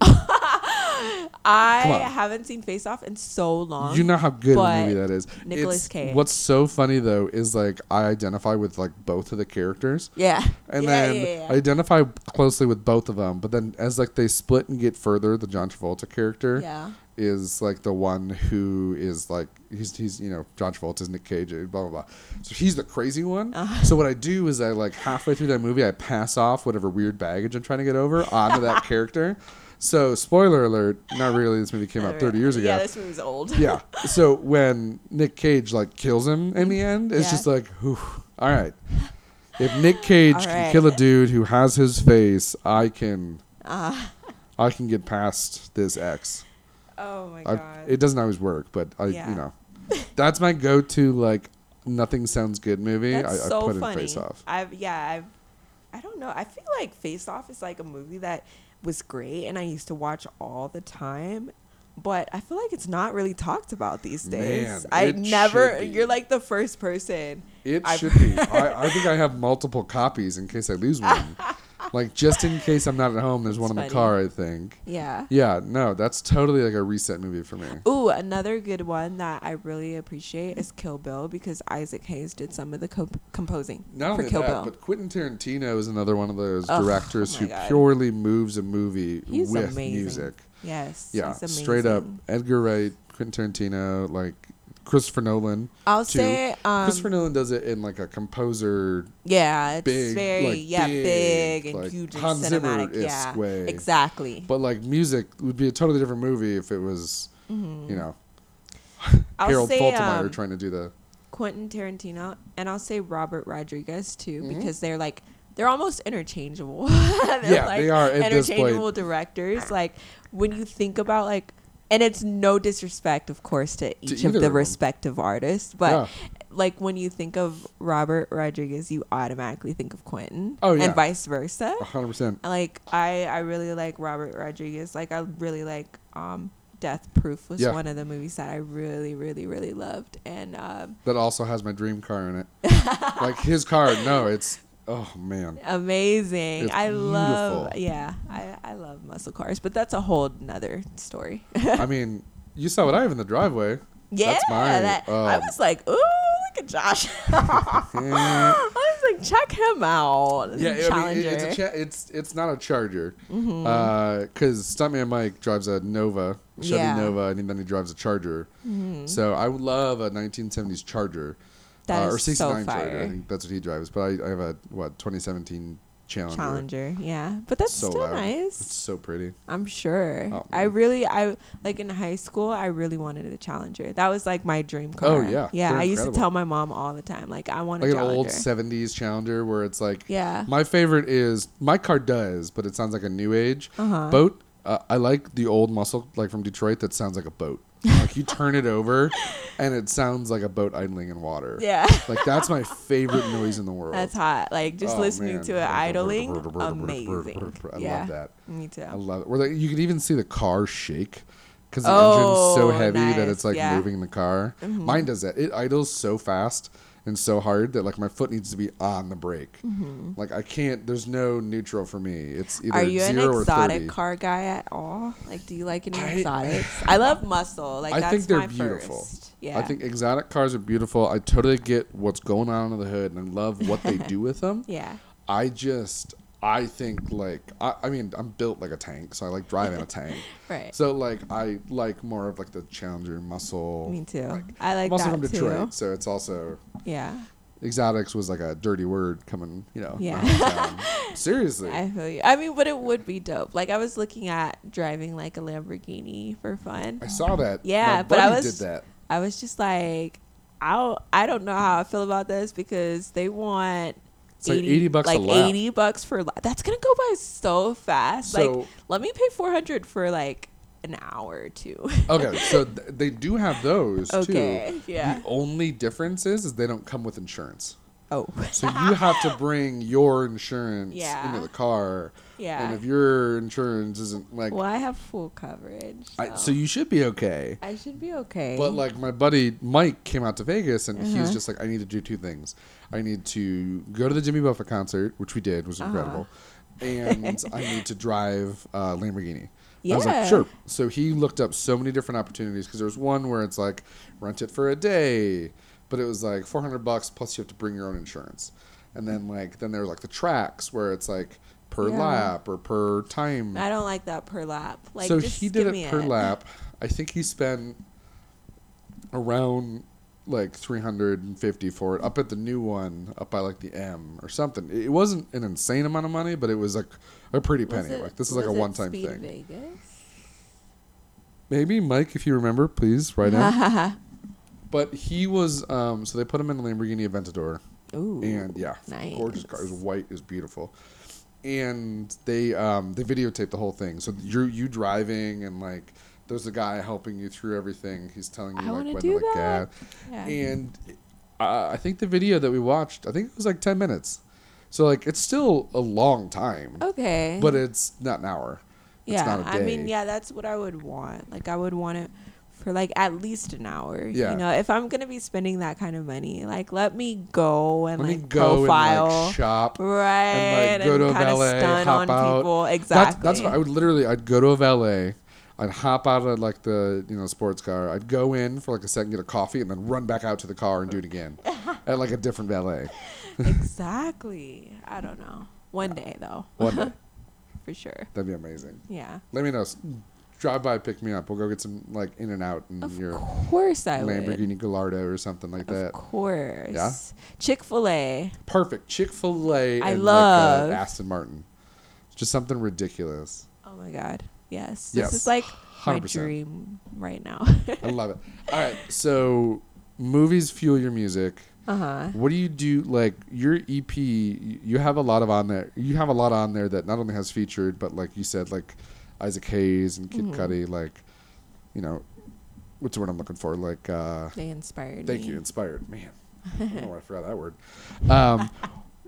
I haven't seen Face Off in so long. You know how good a movie that is. Nicolas It's- Cage. What's so funny though is like I identify with like both of the characters. yeah. And yeah, then yeah, yeah. I identify closely with both of them, but then as like they split and get further, the John Travolta character yeah. Is like the one who is like he's he's you know John Travolta's Nick Cage blah blah blah. So he's the crazy one. Uh-huh. So what I do is I like halfway through that movie I pass off whatever weird baggage I'm trying to get over onto that character. So spoiler alert, not really. This movie came out 30 years ago. Yeah, this movie's old. yeah. So when Nick Cage like kills him in the end, it's Yeah. just like, whew, all right. if Nick Cage All can kill a dude who has his face, I can. Uh, I can get past this X. oh my I, god. it doesn't always work, but I, Yeah. you know, that's my go-to like nothing sounds good movie. That's I, so I put funny. in Face Off. I've yeah, I've I don't know. I feel like Face Off is like a movie that was great and I used to watch all the time. But I feel like it's not really talked about these days. Man, I never you're like the first person. It I've- should be. I, I think I have multiple copies in case I lose one. like just in case I'm not at home, there's one in the funny. car. I think. Yeah. Yeah, no, that's totally like a reset movie for me. Ooh, another good one that I really appreciate is Kill Bill because Isaac Hayes did some of the co- composing Not for only Kill that, Bill. but Quentin Tarantino is another one of those Ugh, oh directors oh who God. purely moves a movie He's with amazing. music. yes. Yeah, straight up. Edgar Wright, Quentin Tarantino, like Christopher Nolan. I'll too. say um, Christopher Nolan does it in like a composer, Yeah, it's big, very like, yeah big, big, and like huge and Hans cinematic. Yeah, way. exactly. but like music would be a totally different movie if it was, you know, Mm-hmm. Harold say Faltermeyer um, trying to do the. Quentin Tarantino, and I'll say Robert Rodriguez too Mhm. because they're like they're almost interchangeable. they're Yeah, they are at this point. interchangeable directors. Like when you think about like, and it's no disrespect, of course, to each of the of respective artists, but Yeah. like when you think of Robert Rodriguez, you automatically think of Quentin. Oh, yeah. and vice versa. hundred percent. like I I really like Robert Rodriguez. Like I really like um Death Proof was Yeah. one of the movies that I really really really loved and um That also has my dream car in it. like his car, no, it's oh man. amazing. It's I love yeah, I I love muscle cars, but that's a whole nother story. I mean, you saw what I have in the driveway. yeah, That's my, that, I um, was like, ooh, look at Josh. I was like, check him out. Yeah. I mean, it- it's a cha- it's it's not a Charger, because Stuntman Mike drives a Nova, Chevy Yeah. Nova, and then he drives a Charger. Mhm. So I would love a 1970s Charger, That uh, is or 69 so Charger. I think that's what he drives. But I, I have a what 2017 Challenger. Challenger, yeah, but that's So still loud. nice. It's so pretty. I'm sure. Oh, I really, I like in high school, I really wanted a Challenger. That was like my dream car. Oh, yeah. yeah. They're I used to tell my mom all the time, like I want Like a an old 70s Challenger, where it's like yeah. my favorite is my car does, but it sounds like a new age Uh huh. boat. Uh, I like the old muscle, like from Detroit, that sounds like a boat. Like you turn it over, and it sounds like a boat idling in water. Yeah. Like that's my favorite noise in the world. That's hot. Like just Oh, listening man. to it idling, amazing. I yeah. love that. Me too. I love it. Where like, you could even see the car shake because the Oh, engine's so heavy that it's like Yeah. moving the car. Mhm. Mine does that. It idles so fast and so hard that like my foot needs to be on the brake. Mhm. Like I can't. There's no neutral for me. It's either Are you an exotic car guy at all? Like, do you like any I- exotics? I love muscle. Like, I that's think they're my beautiful. first. Yeah. I think exotic cars are beautiful. I totally get what's going on under the hood, and I love what they do with them. Yeah. I just, I think like, I, I mean, I'm built like a tank, so I like driving a tank. Right. So like, I like more of like the Challenger muscle. Me too. like- I like I'm also that from Detroit, too. so it's also Yeah. exotics was like a dirty word coming, you know. Yeah. Seriously. I feel you. I mean, but it would be dope. Like I was looking at driving like a Lamborghini for fun. I saw that. Yeah, but I was- did that. I was just like, I I don't know how I feel about this because they want It's like 80 bucks a like lap. eighty bucks for that's gonna go by so fast. like, let me pay four hundred for like an hour or two. okay, so th- they do have those okay, too. yeah. The only difference is, is they don't come with insurance. Oh, So you have to bring your insurance Yeah. into the car, yeah. and if your insurance isn't like, well, I have full coverage, so, I, so you should be okay. I should be okay. But like my buddy Mike came out to Vegas and he was Uh-huh. just like, I need to do two things. I need to go to the Jimmy Buffett concert, which we did, was Uh-huh. incredible, and I need to drive uh, Lamborghini. yeah, I was like, sure. So he looked up so many different opportunities because there was one where it's like rent it for a day, but it was like 400 bucks plus you have to bring your own insurance. And then like then there was like the tracks where it's like per Yeah. lap or per time. I don't like that per lap. Like, so he did it per lap. I think he spent around like 350 for it up at the new one up by like the M or something. It wasn't an insane amount of money, but it was like a pretty penny. it- like this is like a one-time Speed thing. Vegas? Maybe Mike, if you remember, please write in. but he was um, so they put him in a Lamborghini Aventador, Ooh. and yeah, nice. gorgeous car. It was white. It was beautiful. And they um, they videotaped the whole thing. So you're you driving and like there's a guy helping you through everything. He's telling you I like when do to like that. Yeah. And uh, I think the video that we watched, I think it was like ten minutes. So like it's still a long time, okay. but it's not an hour. It's yeah, not a I mean, yeah, that's what I would want. Like, I would want it for like at least an hour. Yeah. You know, if I'm gonna be spending that kind of money, like, let me go and Let like go profile. and like shop. Right, and, like, go to a valet, hop out. people. Exactly. that's what I would literally. I'd go to a valet. I'd hop out of like the you know sports car. I'd go in for like a second, get a coffee, and then run back out to the car and do it again at like a different valet. exactly. I don't know. One day though, One day for sure. that'd be amazing. Yeah. Let me know. Drive by, pick me up. We'll go get some like In-N-Out and Of your course I would. Lamborghini Gallardo or something like that. Of course. Yeah? Chick Fil A. Perfect. Chick Fil A. I and love- like, uh, Aston Martin. Just something ridiculous. Oh my God. Yes. Yes, This is like my 100%. dream right now. I love it. All right, so movies fuel your music. uh huh. What do you do? Like your EP, you have a lot of on there. You have a lot on there that not only has featured, but like you said, like Isaac Hayes and Kid Mhm. Cudi. Like, you know, what's the word I'm looking for? Like, uh, They inspired thank me. you, inspired. Man, I don't know why I forgot that word. Um,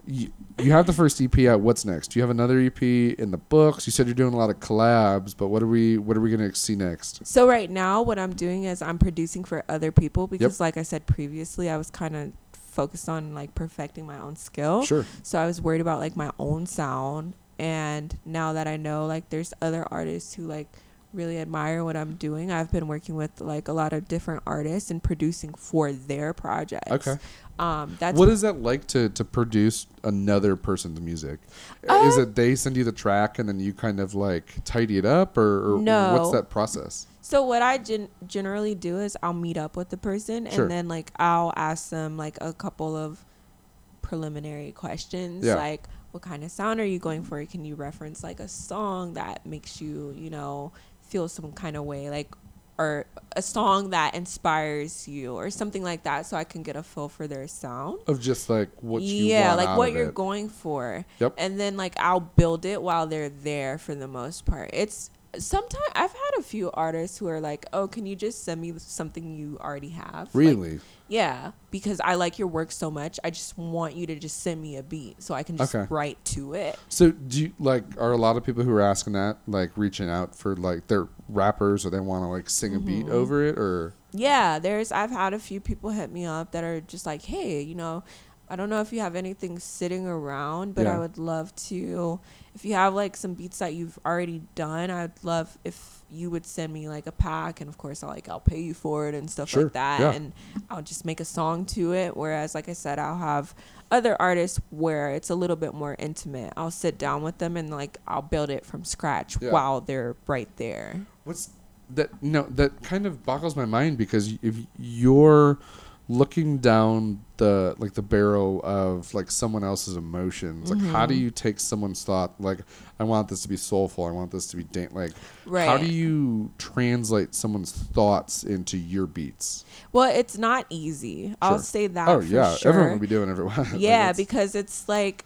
you, you have the first EP out. What's next? Do you have another EP in the books? You said you're doing a lot of collabs, but what are we? What are we gonna see next? So right now, what I'm doing is I'm producing for other people because, like I said previously, I was kind of focused on like perfecting my own skill. Sure. So I was worried about like my own sound, and now that I know like there's other artists who like really admire what I'm doing, I've been working with like a lot of different artists and producing for their projects. Okay. Um, that's what is that like to, to produce another person's music? is Uh, it they send you the track and then you kind of like tidy it up, or, or No. what's that process? So what I gen- generally do is I'll meet up with the person Sure. and then like I'll ask them like a couple of preliminary questions Yeah. like what kind of sound are you going for? Can you reference like a song that makes you, you know, feel some kind of way like or a song that inspires you or something like that so I can get a feel for their sound. Of just like what you yeah, like what you're it. going for. Yep. And then like I'll build it while they're there for the most part. It's sometimes I've had a few artists who are like, "Oh, can you just send me something you already have?" Like, Really? Yeah, because I like your work so much. I just want you to just send me a beat so I can just Okay. write to it. so do you like are a lot of people who are asking that like reaching out for like they're rappers or they want to like sing a beat Mhm. over it or Yeah, there's I've had a few people hit me up that are just like, "Hey, you know, I don't know if you have anything sitting around, but Yeah. I would love to if you have like some beats that you've already done, I'd love if you would send me like a pack and of course I'll like I'll pay you for it and stuff Sure, like that yeah. and I'll just make a song to it whereas like I said I'll have other artists where it's a little bit more intimate. I'll sit down with them and like I'll build it from scratch Yeah. while they're right there. What's that? No, that kind of boggles my mind because if you're looking down the like the barrel of like someone else's emotions, like how do Mhm. you take someone's thought? Like, I want this to be soulful. I want this to be dan- like. Right. How do you translate someone's thoughts into your beats? Well, it's not easy. I'll say that. oh yeah, sure. everyone would be doing everyone. yeah, it's- because it's like,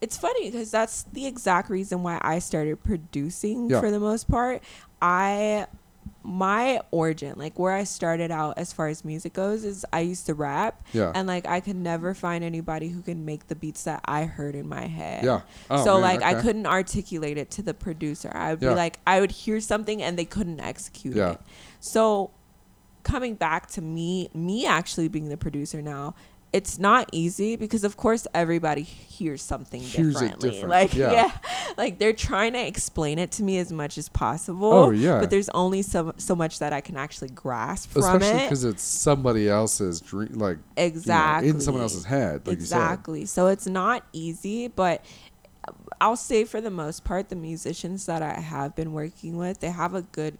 it's funny because that's the exact reason why I started producing Yeah. for the most part. I, my origin, like where I started out as far as music goes, is I used to rap, yeah, and like I could never find anybody who can make the beats that I heard in my head. yeah. Oh, so man, like I couldn't articulate it to the producer. I would Yeah. be like I would hear something and they couldn't execute Yeah. it. So coming back to me me actually being the producer now, it's not easy because of course everybody hears something Hears differently. different, Like yeah. yeah. Like they're trying to explain it to me as much as possible. Oh, yeah. But there's only so so much that I can actually grasp from especially it. because it's somebody else's dream, like you know, Exactly. in someone else's head, like exactly. So it's not easy, but I'll say for the most part, the musicians that I have been working with, they have a good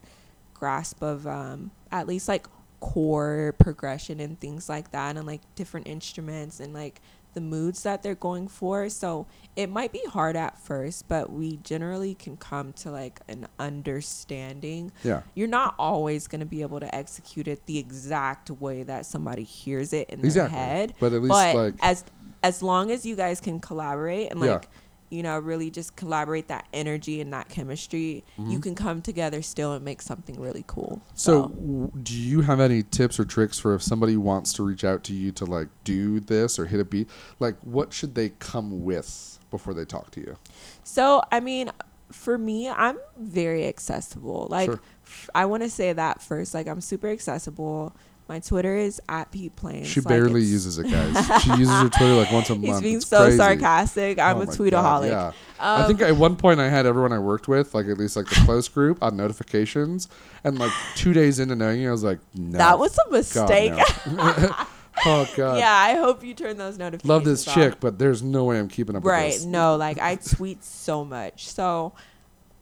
grasp of um, at least like core progression and things like that, and like different instruments and like the moods that they're going for. So it might be hard at first, but we generally can come to like an understanding. Yeah, you're not always going to be able to execute it the exact way that somebody hears it in exactly. their head But at least but like as as long as you guys can collaborate and Yeah. like you know really just collaborate that energy and that chemistry Mm-hmm. you can come together still and make something really cool So, w- do you have any tips or tricks for if somebody wants to reach out to you to like do this or hit a beat? Like, what should they come with before they talk to you? So, I mean, for me, I'm very accessible. Like, Sure. f- I want to say that first. Like, I'm super accessible. My Twitter is at Pete Plains. She Like, barely uses it, guys. she uses her Twitter like once a He's month. being It's so crazy. sarcastic. I'm Oh a tweetaholic. God, yeah. I Um, think at one point I had everyone I worked with, like at least like the close group, on notifications, and like two days into knowing you, I was like, no, That was a God, mistake. no. oh god, yeah, I hope you turn those notifications. love this off. chick, but there's no way I'm keeping up Right. with this. No, like I tweet so much. So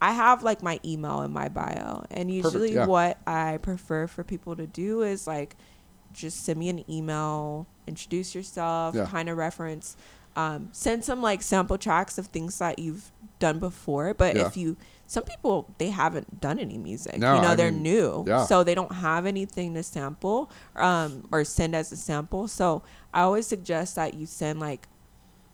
I have like my email in my bio. And usually yeah. what I prefer for people to do is like just send me an email, introduce yourself, Yeah. kind of reference, um, send some like sample tracks of things that you've done before. But Yeah. if you, some people, they haven't done any music. No, you know, I they're mean, new. So they don't have anything to sample um, or send as a sample. So I always suggest that you send like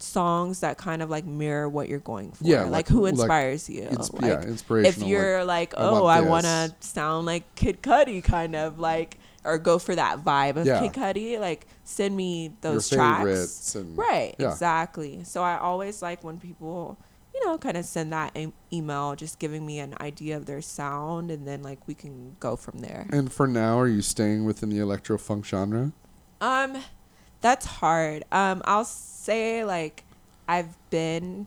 songs that kind of like mirror what you're going for. Yeah, like, like- who like inspires you. It's, like, yeah, inspirational. if you're like, I oh, want I want to sound like Kid Cudi, kind of like, or go for that vibe of Yeah. Kid Cudi, like send me those your tracks. and Right, yeah. exactly. So I always like when people, you know, kind of send that e- email, just giving me an idea of their sound, and then like we can go from there. And for now, are you staying within the electro funk genre? Um, that's hard. Um, I'll say like I've been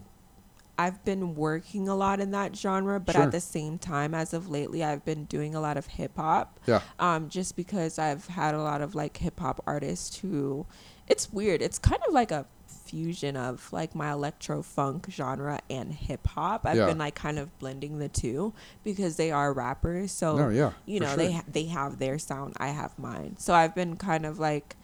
I've been working a lot in that genre, but Sure. at the same time, as of lately, I've been doing a lot of hip hop. Yeah. Um, just because I've had a lot of like hip hop artists who, it's weird. It's kind of like a fusion of like my electro funk genre and hip hop. I've Yeah. been like kind of blending the two because they are rappers. So no, yeah, you know sure. they ha- they have their sound i have mine so i've been kind of like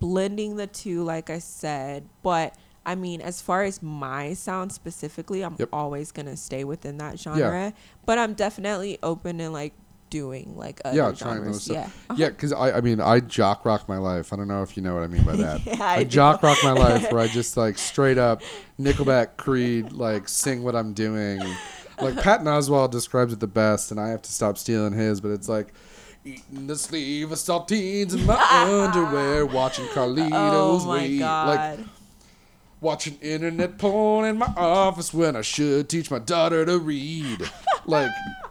blending the two like i said but i mean as far as my sound specifically i'm Yep. always gonna stay within that genre but i'm definitely open to like doing like other Yeah, trying genres those stuff. yeah Uh-huh. Yeah, because I, I mean, I jock rock my life. I don't know if you know what I mean by that. Yeah, I, I jock rock my life where I just like straight up Nickelback, Creed, like sing what I'm doing. Like Patton Oswalt describes it the best, and I have to stop stealing his, but it's like eating the sleeve of saltines in my underwear, watching Carlitos oh my wait, god like watching internet porn in my office when I should teach my daughter to read. like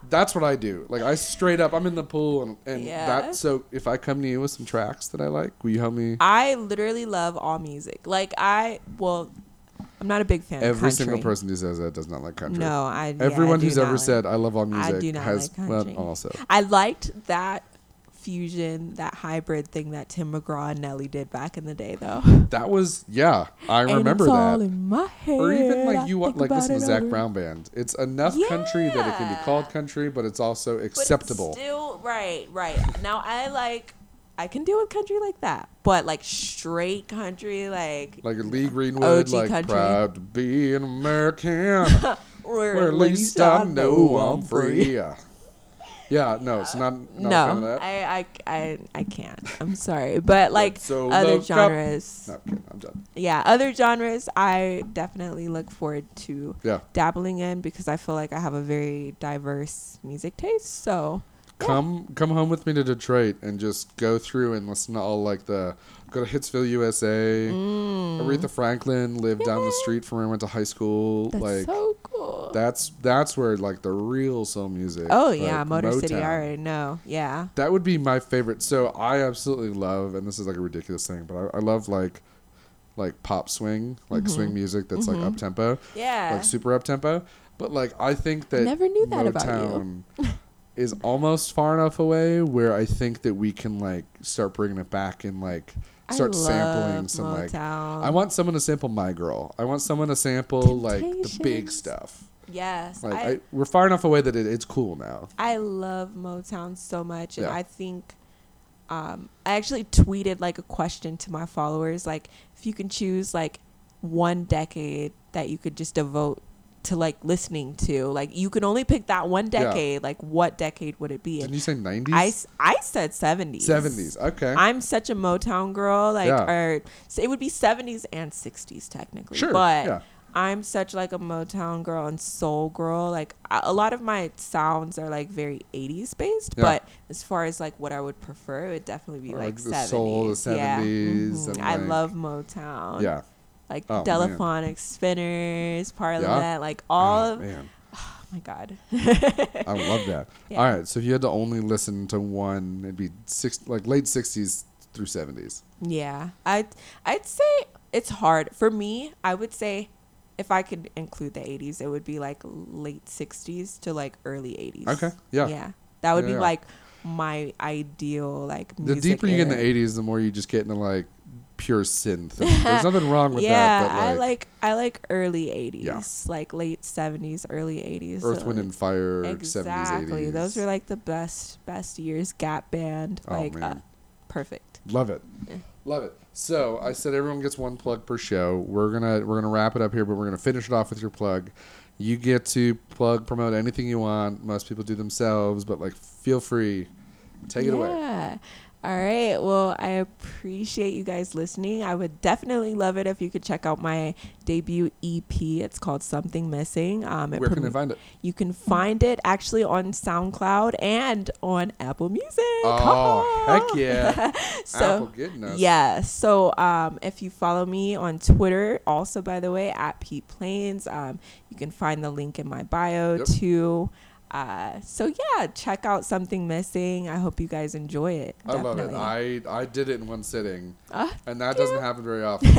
that's what I do. Like I straight up, I'm in the pool and, and Yeah. that. So if I come to you with some tracks that I like, will you help me? i literally love all music like i well i'm not a big fan Every country. single person who says that does not like country. no i yeah, I Everyone who's ever like- said I love all I music do not has like well also. I liked that fusion, that hybrid thing that Tim McGraw and Nelly did back in the day, though. That was yeah, I And remember it's all that. in my head. Or even I like you want like about listen to it Zac over- Brown band. It's enough country that it can be called country, but it's also But it's acceptable. still right, right. Now I like. I can deal with country like that, but like straight country, like like Lee Greenwood, OG like country. proud to be an American. or Where at least I know I'm free. Yeah, no, it's not. not a fan of No. I, I, I, I can't. I'm sorry, but like so other up- genres, No, I'm. I'm done. yeah, other genres, I definitely look forward to Yeah, dabbling in because I feel like I have a very diverse music taste. So come come home with me to Detroit and just go through and listen to all like the go to Hitsville, USA. mm, Aretha Franklin lived down the street from where I went to high school. that's like so cool. that's that's where like the real soul music. oh yeah, like, Motor City. I already know. Yeah. That would be my favorite. So I absolutely love, and this is like a ridiculous thing, but I, I love like like pop swing, like Mhm. swing music that's Mhm. like up tempo, Yeah. like super up tempo. But like I think that Never knew that about Motown is almost far enough away where I think that we can like start bringing it back and like start sampling some like. I want someone to sample My Girl. I want someone to sample like the big stuff. Yes. Like I, I, we're far enough away that it, it's cool now. I love Motown so much, and Yeah. I think um, I actually tweeted like a question to my followers, like if you can choose like one decade that you could just devote to like listening to. Like you can only pick that one Yeah. decade. Like what decade would it be? Didn't you say nineties? I said 70s. Seventies. Okay. I'm such a Motown girl. Like, Yeah. or so it would be 70s and 60s technically. Sure, But yeah. I'm such like a Motown girl and soul girl. Like a lot of my sounds are like very 80s based. Yeah. But as far as like what I would prefer, it would definitely be Or, like, like, the 70s. soul, the Yeah. 70s, Mhm. and, I like- love Motown. yeah. Like Oh, man. Telephonic Spinners, Parliament, like oh, all Oh, of. man. Oh my God. I love that. Yeah. All right, so if you had to only listen to one, it'd be six, like late '60s through '70s. Yeah, I'd I'd say it's hard for me. I would say if I could include the '80s, it would be like late '60s to like early '80s. Okay, yeah. yeah, that would Yeah, be yeah. like my ideal like. The deeper you get in the '80s, the more you just get into like pure synth. There's nothing wrong with yeah, that. But I like, like I like early '80s, Yeah. like late '70s, early '80s. Earth, so, Wind, like, and Fire, Exactly, 70s, 80s. those were like the best best years. Gap Band, Oh, like uh, perfect. Love it. Yeah. Love it. So I said everyone gets one plug per show. We're gonna we're gonna wrap it up here, but we're gonna finish it off with your plug. You get to plug, promote anything you want. Most people do themselves, but like feel free. Take it away. All right. Well, I appreciate you guys listening. I would definitely love it if you could check out my debut EP. It's called Something Missing. Um, Where can they find it? You can find it actually on SoundCloud and on Apple Music. Oh, heck yeah. so, Apple getting us. yeah. So um, if you follow me on Twitter, also by the way, at Pete Plains, um, you can find the link in my bio Yep. too. Uh, so yeah, check out Something Missing. I hope you guys enjoy it. I love it. I I did it in one sitting, Ah, and that doesn't happen very often.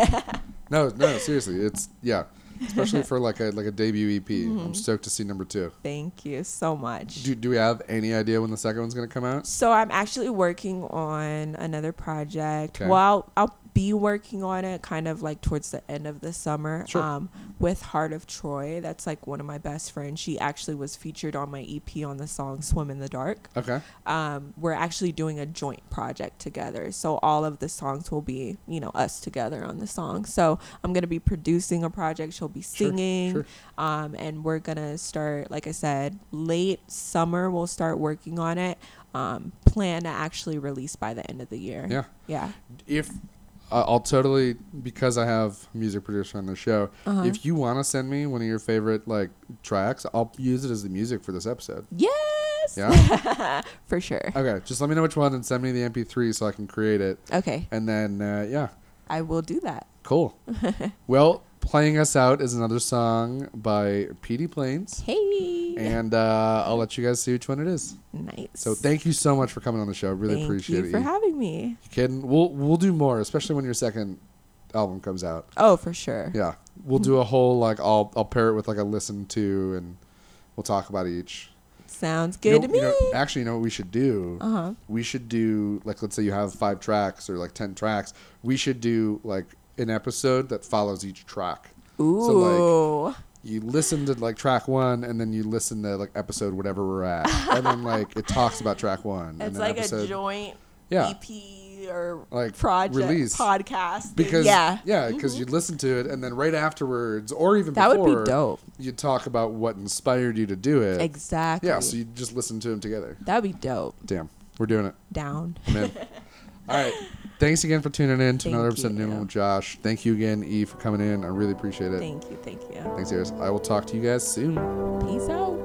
no, no, seriously, it's yeah, especially for like a like a debut EP. Mm-hmm. I'm stoked to see number two. Thank you so much. Do do we have any idea when the second one's gonna come out? So I'm actually working on another project. Okay. Well, I'll, I'll be working on it kind of like towards the end of the summer. Sure. Um, with Heart of Troy. That's like one of my best friends. She actually was featured on my EP on the song Swim in the Dark. Okay. Um, we're actually doing a joint project together. So all of the songs will be, you know, us together on the song. So I'm going to be producing a project. She'll be Sure, singing. sure. Um, and we're going to start, like I said, late summer, we'll start working on it. Um, plan to actually release by the end of the year. Yeah. Yeah. If uh, I'll totally because I have music producer on the show. Uh-huh. If you want to send me one of your favorite like tracks, I'll use it as the music for this episode. Yes. Yeah. For sure. okay. Just let me know which one and send me the MP3 so I can create it. Okay. And then uh, yeah, I will do that. cool. well, playing us out is another song by Petey Plains. Hey. And uh, I'll let you guys see which one it is. nice. So thank you so much for coming on the show. Really Thank appreciate you it. for You having me. You kidding? We'll we'll do more, especially when your second album comes out. Oh, for sure. Yeah, we'll do a whole like I'll I'll pair it with like a listen to, and we'll talk about each. Sounds You good know- to me. you know- actually, you know what we should do? uh huh. We should do like let's say you have five tracks or like ten tracks. We should do like an episode that follows each track. Ooh. So, You listen to like track one, and then you listen to like episode whatever we're at, and then like it talks about track one. and it's then like episode, a joint Yeah. EP or Like, project release. podcast. because yeah, yeah, because you mm-hmm. listen to it, and then right afterwards, or even that before, would be dope. you talk about what inspired you to do it. Exactly. Yeah, so you just listen to them together. That'd be dope. Damn, we're doing it. Down. All right. Thanks again for tuning in to Thank another episode of New with Josh. Thank you again, E, for coming in. I really appreciate it. Thank you. Thank you. Thanks, Iris. I will talk to you guys soon. Peace out.